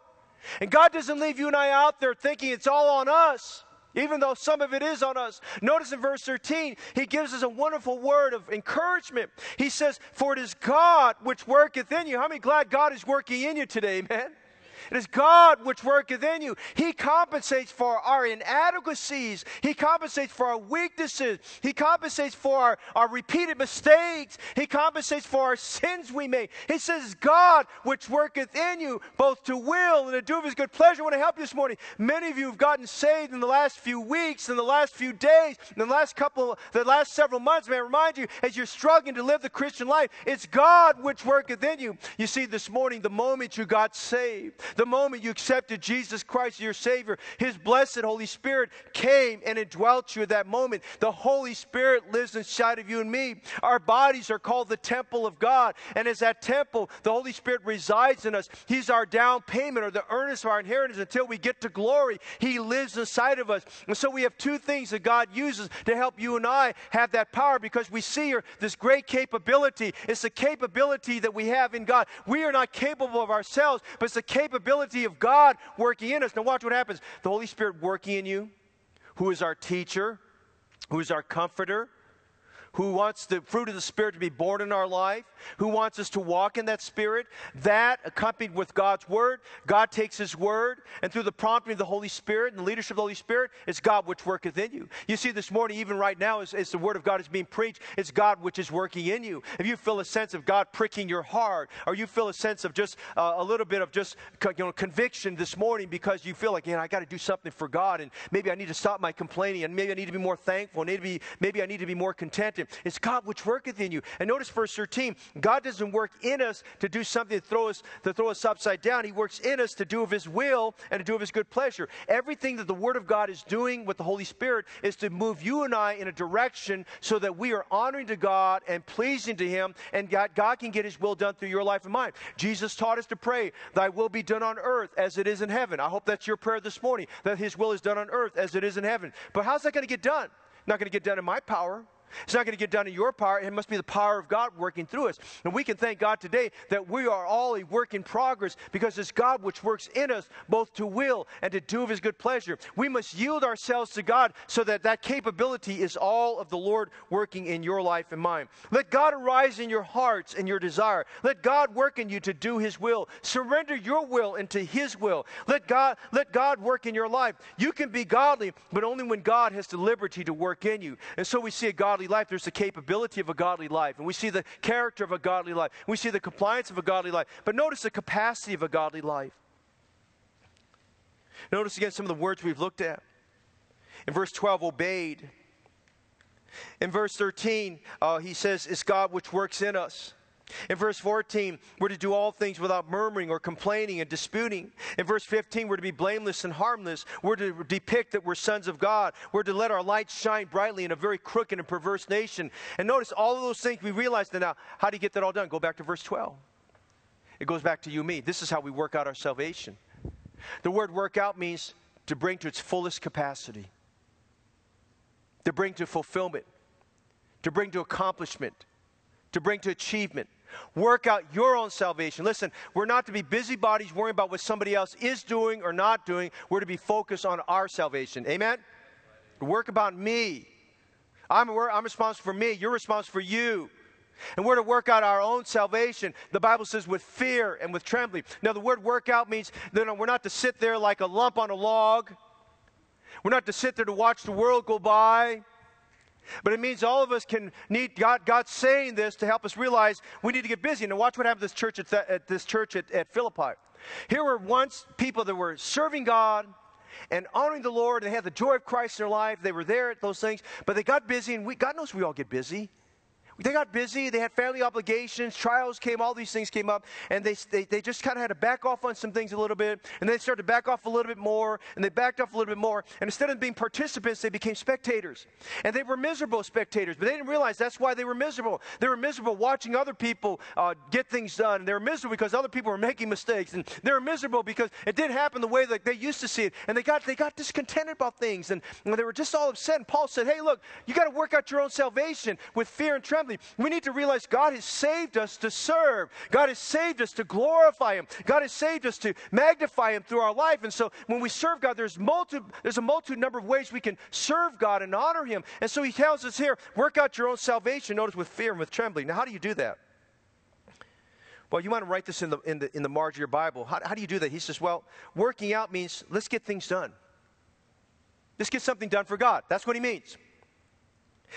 And God doesn't leave you and I out there thinking it's all on us, even though some of it is on us. Notice in verse 13, he gives us a wonderful word of encouragement. He says, For it is God which worketh in you. How many glad God is working in you today, man? It is God which worketh in you. He compensates for our inadequacies. He compensates for our weaknesses. He compensates for our, our repeated mistakes. He compensates for our sins we make. He says, God which worketh in you, both to will and to do of his good pleasure. I want to help you this morning. Many of you have gotten saved in the last few weeks, in the last few days, in the last couple, the last several months. May I remind you, as you're struggling to live the Christian life, it's God which worketh in you. You see, this morning, the moment you got saved, the moment you accepted Jesus Christ as your Savior, His blessed Holy Spirit came and indwelt you at that moment. The Holy Spirit lives inside of you and me. Our bodies are called the temple of God. And as that temple, the Holy Spirit resides in us. He's our down payment or the earnest of our inheritance until we get to glory. He lives inside of us. And so we have two things that God uses to help you and I have that power because we see here this great capability. It's the capability that we have in God. We are not capable of ourselves, but it's the capability ability of God working in us. Now, watch what happens. The Holy Spirit working in you, who is our teacher, who is our comforter, who wants the fruit of the Spirit to be born in our life, who wants us to walk in that Spirit. That, accompanied with God's Word, God takes His Word, and through the prompting of the Holy Spirit and the leadership of the Holy Spirit, it's God which worketh in you. You see, this morning, even right now, as, as the Word of God is being preached, it's God which is working in you. If you feel a sense of God pricking your heart, or you feel a sense of just uh, a little bit of just you know, conviction this morning because you feel like, you know, I got to do something for God, and maybe I need to stop my complaining, and maybe I need to be more thankful, maybe, maybe I need to be more It's God which worketh in you. And notice verse 13, God doesn't work in us to do something to throw us to throw us upside down. He works in us to do of his will and to do of his good pleasure. Everything that the Word of God is doing with the Holy Spirit is to move you and I in a direction so that we are honoring to God and pleasing to Him, and God, God can get His will done through your life and mine. Jesus taught us to pray, Thy will be done on earth as it is in heaven. I hope that's your prayer this morning, that His will is done on earth as it is in heaven. But how's that going to get done? Not going to get done in my power. It's not going to get done in your power. It must be the power of God working through us. And we can thank God today that we are all a work in progress because it's God which works in us both to will and to do of His good pleasure. We must yield ourselves to God so that that capability is all of the Lord working in your life and mine. Let God arise in your hearts and your desire. Let God work in you to do His will. Surrender your will into His will. Let God, let God work in your life. You can be godly, but only when God has the liberty to work in you. And so we see a God godly life, there's the capability of a godly life. And we see the character of a godly life. We see the compliance of a godly life. But notice the capacity of a godly life. Notice again some of the words we've looked at. In verse 12, obeyed. In verse 13, uh, he says, It's God which works in us. In verse 14, we're to do all things without murmuring or complaining and disputing. In verse 15, we're to be blameless and harmless. We're to depict that we're sons of God. We're to let our light shine brightly in a very crooked and perverse nation. And notice all of those things we realize that now. How do you get that all done? Go back to verse 12. It goes back to you, me. This is how we work out our salvation. The word work out means to bring to its fullest capacity, to bring to fulfillment, to bring to accomplishment, to bring to achievement. Work out your own salvation. Listen, we're not to be busybodies worrying about what somebody else is doing or not doing. We're to be focused on our salvation. Amen? Work about me. I'm, I'm responsible for me. You're responsible for you. And we're to work out our own salvation. The Bible says with fear and with trembling. Now, the word work out means that we're not to sit there like a lump on a log. We're not to sit there to watch the world go by. But it means all of us can need God, God saying this to help us realize we need to get busy. Now, watch what happened at this church at, at this church at, at Philippi. Here were once people that were serving God and honoring the Lord. They had the joy of Christ in their life. They were there at those things, but they got busy, and we, God knows we all get busy they got busy, they had family obligations, trials came, all these things came up, and they, they, they just kind of had to back off on some things a little bit, and they started to back off a little bit more, and they backed off a little bit more, and instead of being participants, they became spectators. And they were miserable spectators, but they didn't realize that's why they were miserable. They were miserable watching other people uh, get things done, and they were miserable because other people were making mistakes, and they were miserable because it didn't happen the way that they used to see it, and they got, they got discontented about things, and, and they were just all upset, and Paul said, hey, look, you got to work out your own salvation with fear and trembling family, we need to realize God has saved us to serve. God has saved us to glorify Him. God has saved us to magnify Him through our life. And so when we serve God, there's, multi, there's a multitude number of ways we can serve God and honor Him. And so He tells us here, work out your own salvation, notice with fear and with trembling. Now, how do you do that? Well, you want to write this in the, in the, in the margin of your Bible. How, how do you do that? He says, well, working out means let's get things done. Let's get something done for God. That's what he means.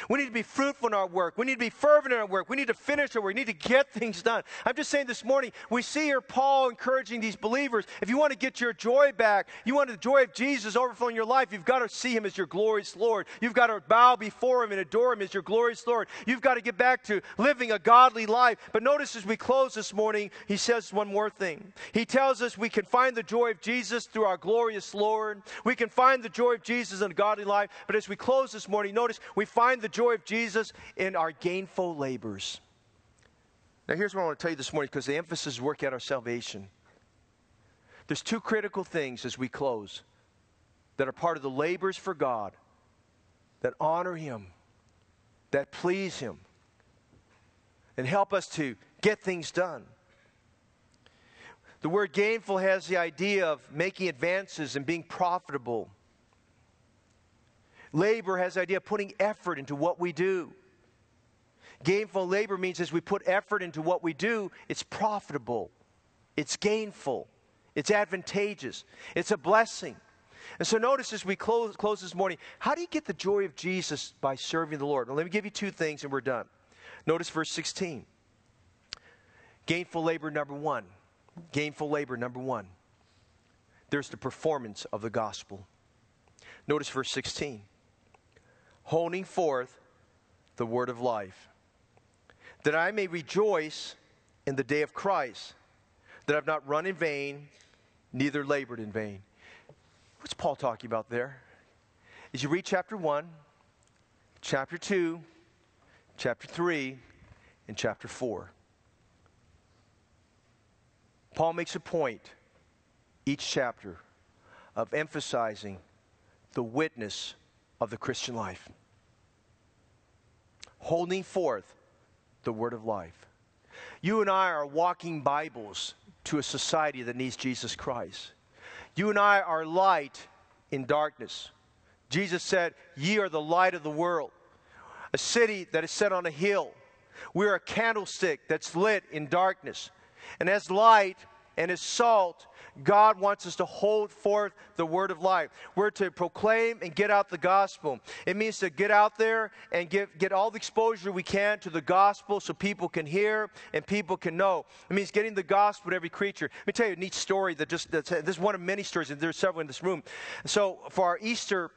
We need to be fruitful in our work. We need to be fervent in our work. We need to finish our work. We need to get things done. I'm just saying this morning, we see here Paul encouraging these believers. If you want to get your joy back, you want the joy of Jesus overflowing your life, you've got to see him as your glorious Lord. You've got to bow before him and adore him as your glorious Lord. You've got to get back to living a godly life. But notice as we close this morning, he says one more thing. He tells us we can find the joy of Jesus through our glorious Lord. We can find the joy of Jesus in a godly life. But as we close this morning, notice we find the joy of Jesus in our gainful labors. Now, here's what I want to tell you this morning because the emphasis is work out our salvation. There's two critical things as we close that are part of the labors for God that honor Him, that please Him, and help us to get things done. The word gainful has the idea of making advances and being profitable. Labor has the idea of putting effort into what we do. Gainful labor means as we put effort into what we do, it's profitable, it's gainful, it's advantageous, it's a blessing. And so notice as we close, close this morning, how do you get the joy of Jesus by serving the Lord? Let me give you two things and we're done. Notice verse 16. Gainful labor number one. Gainful labor number one. There's the performance of the gospel. Notice verse 16. Holding forth the word of life, that I may rejoice in the day of Christ, that I've not run in vain, neither labored in vain. What's Paul talking about there? As you read chapter 1, chapter 2, chapter 3, and chapter 4, Paul makes a point each chapter of emphasizing the witness of the Christian life, holding forth the word of life. You and I are walking Bibles to a society that needs Jesus Christ. You and I are light in darkness. Jesus said, Ye are the light of the world, a city that is set on a hill. We are a candlestick that's lit in darkness. And as light and as salt, God wants us to hold forth the word of life. We're to proclaim and get out the gospel. It means to get out there and get, get all the exposure we can to the gospel so people can hear and people can know. It means getting the gospel to every creature. Let me tell you a neat story that just, that's, this is one of many stories, and there's several in this room. So for our Easter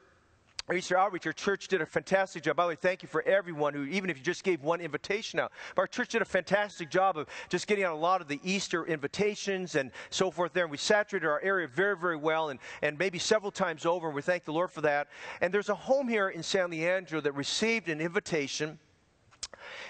our Easter Outreach, our church did a fantastic job. By the way, thank you for everyone who, even if you just gave one invitation out, but our church did a fantastic job of just getting out a lot of the Easter invitations and so forth there. And we saturated our area very, very well and, and maybe several times over, and we thank the Lord for that. And there's a home here in San Leandro that received an invitation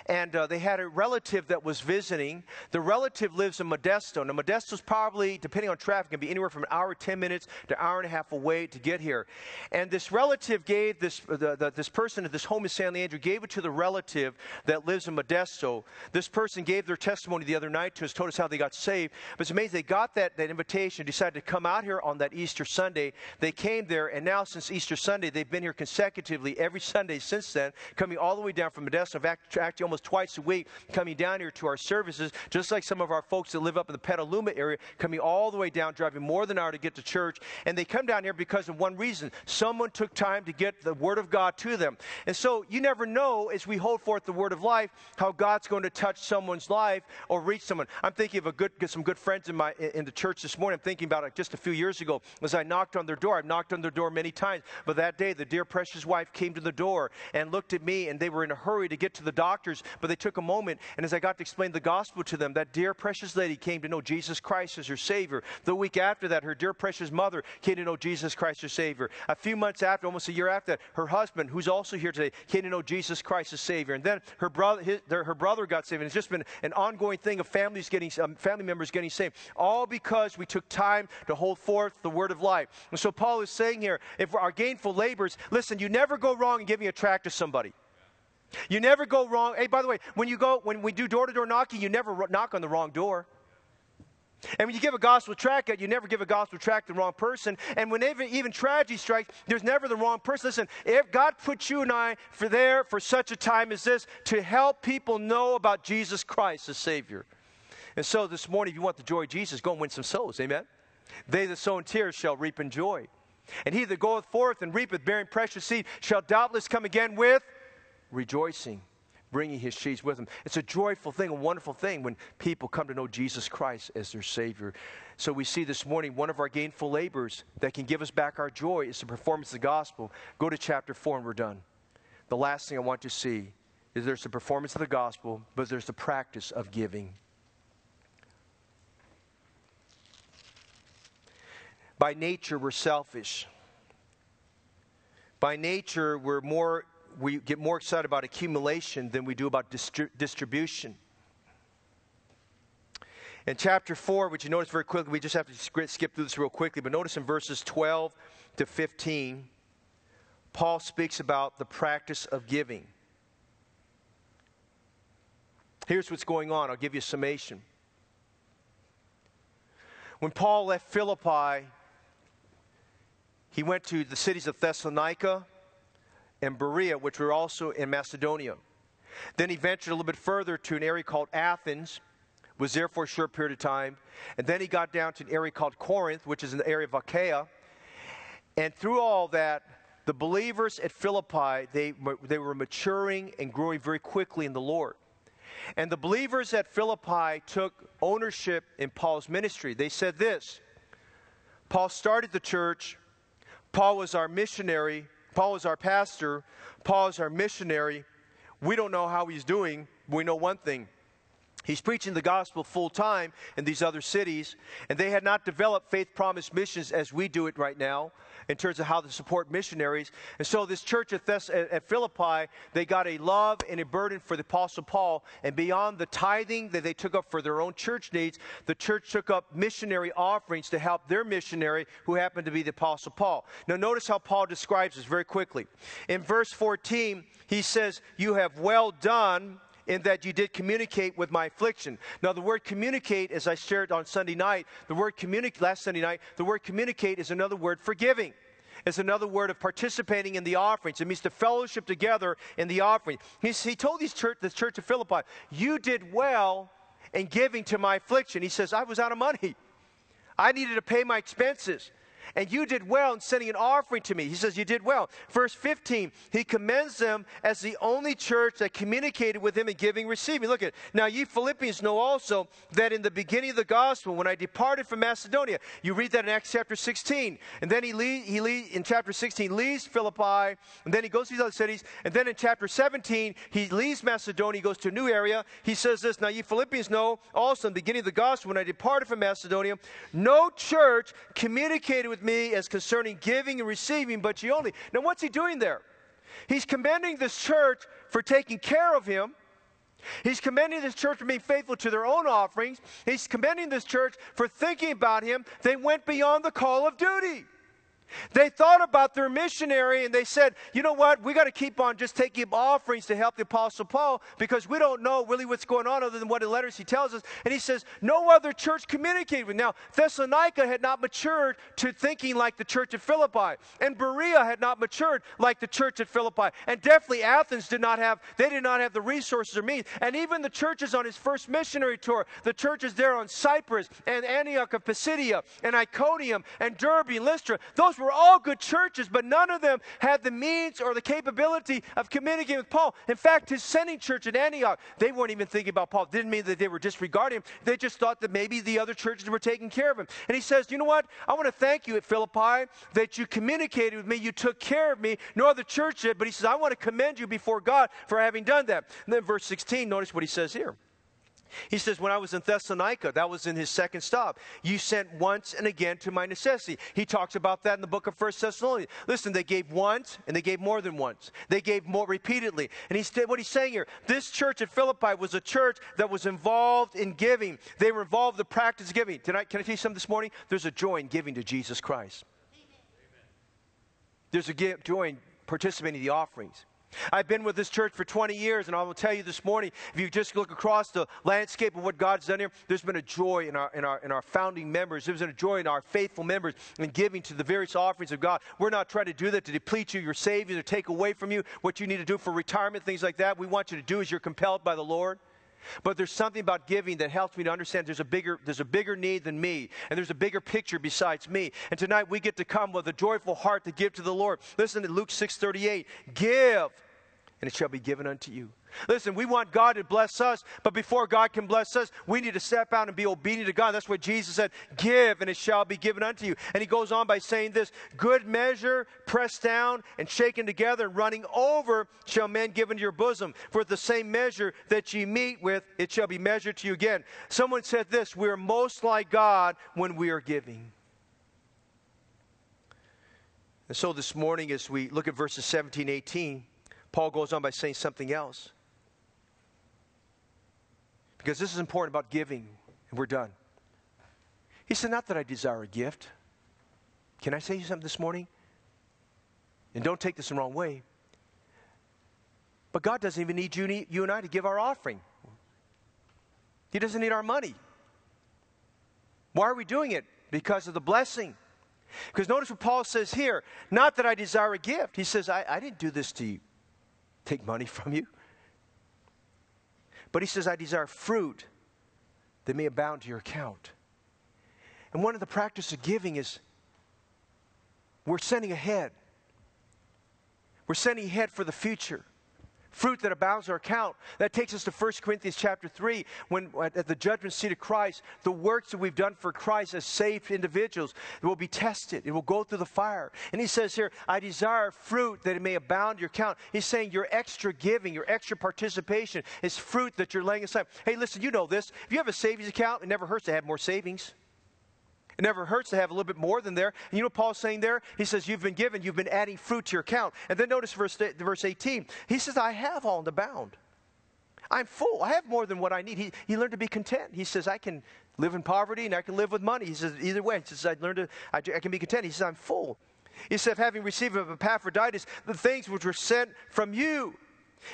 and uh, they had a relative that was visiting. The relative lives in Modesto. Now, Modesto's probably, depending on traffic, can be anywhere from an hour, 10 minutes to an hour and a half away to get here. And this relative gave this, the, the, this person at this home in San Leandro, gave it to the relative that lives in Modesto. This person gave their testimony the other night to us, told us how they got saved. But it's amazing, they got that, that invitation, decided to come out here on that Easter Sunday. They came there, and now since Easter Sunday, they've been here consecutively every Sunday since then, coming all the way down from Modesto. Actually almost twice a week coming down here to our services, just like some of our folks that live up in the Petaluma area, coming all the way down, driving more than an hour to get to church. And they come down here because of one reason someone took time to get the Word of God to them. And so you never know as we hold forth the Word of life how God's going to touch someone's life or reach someone. I'm thinking of a good, some good friends in, my, in the church this morning. I'm thinking about it just a few years ago as I knocked on their door. I've knocked on their door many times, but that day the dear precious wife came to the door and looked at me, and they were in a hurry to get to the doctors, but they took a moment, and as I got to explain the gospel to them, that dear precious lady came to know Jesus Christ as her Savior. The week after that, her dear precious mother came to know Jesus Christ as Savior. A few months after, almost a year after that, her husband, who's also here today, came to know Jesus Christ as Savior. And then her brother, his, their, her brother got saved. And it's just been an ongoing thing of families getting, um, family members getting saved, all because we took time to hold forth the word of life. And so Paul is saying here, if our gainful labors, listen, you never go wrong in giving a tract to somebody. You never go wrong. Hey, by the way, when you go, when we do door to door knocking, you never knock on the wrong door. And when you give a gospel tract, you never give a gospel tract to the wrong person. And whenever even tragedy strikes, there's never the wrong person. Listen, if God put you and I for there for such a time as this to help people know about Jesus Christ as Savior. And so this morning, if you want the joy of Jesus, go and win some souls. Amen. They that sow in tears shall reap in joy. And he that goeth forth and reapeth, bearing precious seed, shall doubtless come again with rejoicing, bringing his sheaves with him. It's a joyful thing, a wonderful thing when people come to know Jesus Christ as their Savior. So we see this morning one of our gainful labors that can give us back our joy is the performance of the gospel. Go to chapter 4 and we're done. The last thing I want to see is there's the performance of the gospel, but there's the practice of giving. By nature, we're selfish. By nature, we're more we get more excited about accumulation than we do about distri- distribution. In chapter 4, which you notice very quickly, we just have to skip through this real quickly, but notice in verses 12 to 15, Paul speaks about the practice of giving. Here's what's going on. I'll give you a summation. When Paul left Philippi, he went to the cities of Thessalonica, and Berea, which were also in Macedonia. Then he ventured a little bit further to an area called Athens, was there for a short period of time. And then he got down to an area called Corinth, which is in the area of Achaia. And through all that, the believers at Philippi, they, they were maturing and growing very quickly in the Lord. And the believers at Philippi took ownership in Paul's ministry. They said this Paul started the church, Paul was our missionary, Paul is our pastor, Paul is our missionary. We don't know how he's doing. We know one thing He's preaching the gospel full time in these other cities, and they had not developed faith promise missions as we do it right now in terms of how to support missionaries. And so, this church at, Thess- at Philippi, they got a love and a burden for the Apostle Paul, and beyond the tithing that they took up for their own church needs, the church took up missionary offerings to help their missionary who happened to be the Apostle Paul. Now, notice how Paul describes this very quickly. In verse 14, he says, You have well done in that you did communicate with my affliction. Now, the word communicate, as I shared on Sunday night, the word communicate, last Sunday night, the word communicate is another word for giving. It's another word of participating in the offerings. It means to fellowship together in the offering. He's, he told these church, the church of Philippi, You did well in giving to my affliction. He says, I was out of money. I needed to pay my expenses and you did well in sending an offering to me. He says, You did well. Verse 15, he commends them as the only church that communicated with him in giving, receiving. Look at it. Now, ye Philippians know also that in the beginning of the gospel, when I departed from Macedonia, you read that in Acts chapter 16. And then he, lead, he lead, in chapter 16 leaves Philippi, and then he goes to these other cities. And then in chapter 17, he leaves Macedonia, he goes to a new area. He says this Now, ye Philippians know also in the beginning of the gospel, when I departed from Macedonia, no church communicated with me as concerning giving and receiving, but ye only. Now, what's he doing there? He's commending this church for taking care of him. He's commending this church for being faithful to their own offerings. He's commending this church for thinking about him. They went beyond the call of duty. They thought about their missionary and they said, you know what, we got to keep on just taking offerings to help the Apostle Paul because we don't know really what's going on other than what the letters he tells us. And he says, no other church communicated with. Now, Thessalonica had not matured to thinking like the church at Philippi, and Berea had not matured like the church at Philippi, and definitely Athens did not have, they did not have the resources or means. And even the churches on his first missionary tour, the churches there on Cyprus and Antioch of Pisidia and Iconium and Derbe and Lystra, those those were all good churches, but none of them had the means or the capability of communicating with Paul. In fact, his sending church at Antioch, they weren't even thinking about Paul. It didn't mean that they were disregarding him. They just thought that maybe the other churches were taking care of him. And he says, You know what? I want to thank you at Philippi that you communicated with me, you took care of me. No other church did, but he says, I want to commend you before God for having done that. And then verse 16, notice what he says here. He says, When I was in Thessalonica, that was in his second stop, you sent once and again to my necessity. He talks about that in the book of First Thessalonians. Listen, they gave once and they gave more than once. They gave more repeatedly. And he said, what he's saying here, this church at Philippi was a church that was involved in giving. They were involved in the practice of giving. Can I, can I tell you something this morning? There's a joy in giving to Jesus Christ. There's a joy in participating in the offerings. I've been with this church for 20 years, and I will tell you this morning if you just look across the landscape of what God's done here, there's been a joy in our, in our, in our founding members. There's been a joy in our faithful members in giving to the various offerings of God. We're not trying to do that to deplete you, your savings, or take away from you what you need to do for retirement, things like that. We want you to do as you're compelled by the Lord. But there's something about giving that helps me to understand there's a bigger there's a bigger need than me and there's a bigger picture besides me. And tonight we get to come with a joyful heart to give to the Lord. Listen to Luke 6:38. Give and it shall be given unto you. Listen, we want God to bless us, but before God can bless us, we need to step out and be obedient to God. That's what Jesus said give, and it shall be given unto you. And he goes on by saying this good measure, pressed down, and shaken together, and running over, shall men give into your bosom. For the same measure that ye meet with, it shall be measured to you again. Someone said this we are most like God when we are giving. And so this morning, as we look at verses 17, 18, Paul goes on by saying something else. Because this is important about giving, and we're done. He said, Not that I desire a gift. Can I say something this morning? And don't take this in the wrong way. But God doesn't even need you, you and I to give our offering. He doesn't need our money. Why are we doing it? Because of the blessing. Because notice what Paul says here not that I desire a gift. He says, I, I didn't do this to you take money from you. But he says, I desire fruit that may abound to your account. And one of the practice of giving is we're sending ahead. We're sending ahead for the future fruit that abounds our account. That takes us to 1 Corinthians chapter 3, when at the judgment seat of Christ, the works that we've done for Christ as saved individuals will be tested. It will go through the fire. And he says here, I desire fruit that it may abound your account. He's saying your extra giving, your extra participation is fruit that you're laying aside. Hey, listen, you know this. If you have a savings account, it never hurts to have more savings. It never hurts to have a little bit more than there. And you know Paul's saying there? He says, You've been given, you've been adding fruit to your account. And then notice verse, verse 18. He says, I have all in the bound. I'm full. I have more than what I need. He, he learned to be content. He says, I can live in poverty and I can live with money. He says, either way. He says, I learned to, I, I can be content. He says, I'm full. He said, having received of Epaphroditus the things which were sent from you,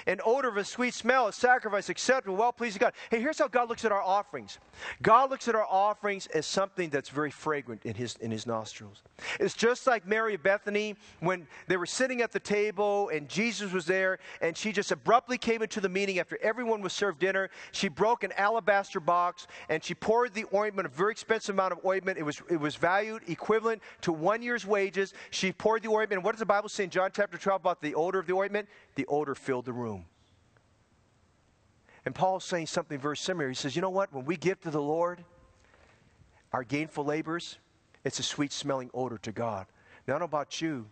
an odor of a sweet smell, a sacrifice acceptable, well pleasing God. Hey, here's how God looks at our offerings. God looks at our offerings as something that's very fragrant in his, in his nostrils. It's just like Mary of Bethany when they were sitting at the table and Jesus was there, and she just abruptly came into the meeting after everyone was served dinner. She broke an alabaster box and she poured the ointment, a very expensive amount of ointment. It was, it was valued equivalent to one year's wages. She poured the ointment. And what does the Bible say in John chapter 12 about the odor of the ointment? The odor filled the room. And Paul's saying something very similar. He says, You know what? When we give to the Lord, our gainful labors, it's a sweet smelling odor to God. Now, I don't know about you,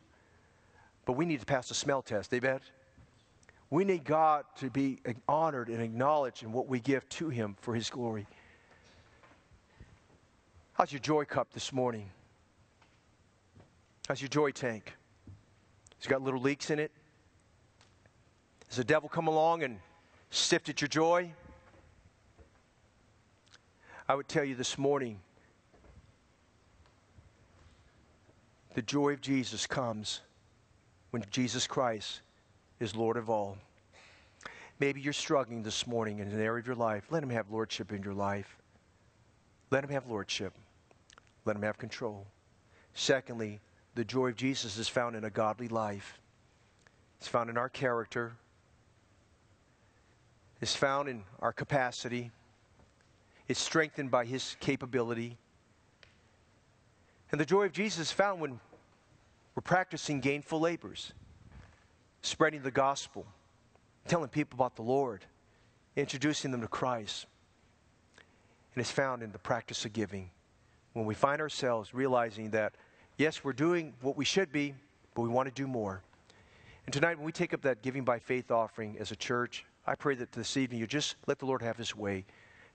but we need to pass the smell test. Amen? We need God to be honored and acknowledged in what we give to Him for His glory. How's your joy cup this morning? How's your joy tank? It's got little leaks in it. Has the devil come along and sifted your joy? I would tell you this morning the joy of Jesus comes when Jesus Christ is Lord of all. Maybe you're struggling this morning in an area of your life. Let Him have lordship in your life. Let Him have lordship. Let Him have control. Secondly, the joy of Jesus is found in a godly life. It's found in our character, is found in our capacity, it's strengthened by His capability. And the joy of Jesus is found when we're practicing gainful labors, spreading the gospel, telling people about the Lord, introducing them to Christ. And it's found in the practice of giving. When we find ourselves realizing that, yes, we're doing what we should be, but we want to do more. And tonight, when we take up that giving by faith offering as a church, I pray that this evening you just let the Lord have his way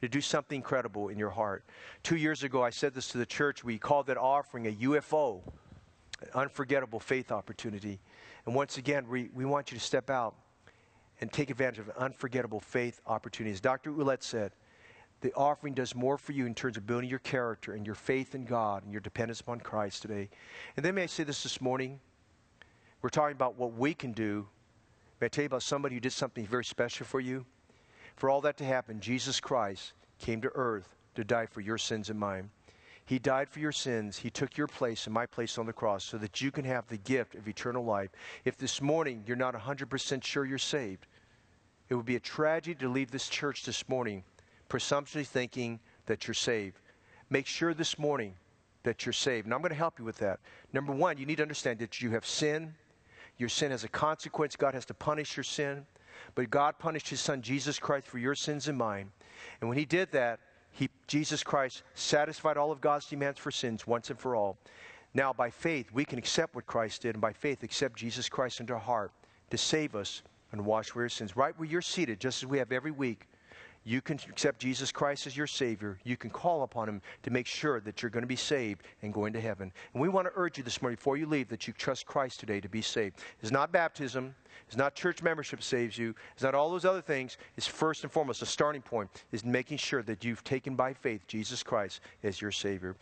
to do something incredible in your heart. Two years ago, I said this to the church. We called that offering a UFO, an unforgettable faith opportunity. And once again, we, we want you to step out and take advantage of unforgettable faith opportunities. Dr. Ouellette said, the offering does more for you in terms of building your character and your faith in God and your dependence upon Christ today. And then may I say this this morning? We're talking about what we can do May I tell you about somebody who did something very special for you? For all that to happen, Jesus Christ came to earth to die for your sins and mine. He died for your sins. He took your place and my place on the cross so that you can have the gift of eternal life. If this morning you're not 100% sure you're saved, it would be a tragedy to leave this church this morning presumptuously thinking that you're saved. Make sure this morning that you're saved. And I'm going to help you with that. Number one, you need to understand that you have sin your sin has a consequence. God has to punish your sin. But God punished his son Jesus Christ for your sins and mine. And when he did that, he, Jesus Christ satisfied all of God's demands for sins once and for all. Now, by faith, we can accept what Christ did, and by faith, accept Jesus Christ into our heart to save us and wash away our sins. Right where you're seated, just as we have every week, you can accept Jesus Christ as your Savior. You can call upon Him to make sure that you're going to be saved and going to heaven. And we want to urge you this morning, before you leave, that you trust Christ today to be saved. It's not baptism, it's not church membership saves you, it's not all those other things. It's first and foremost, the starting point is making sure that you've taken by faith Jesus Christ as your Savior.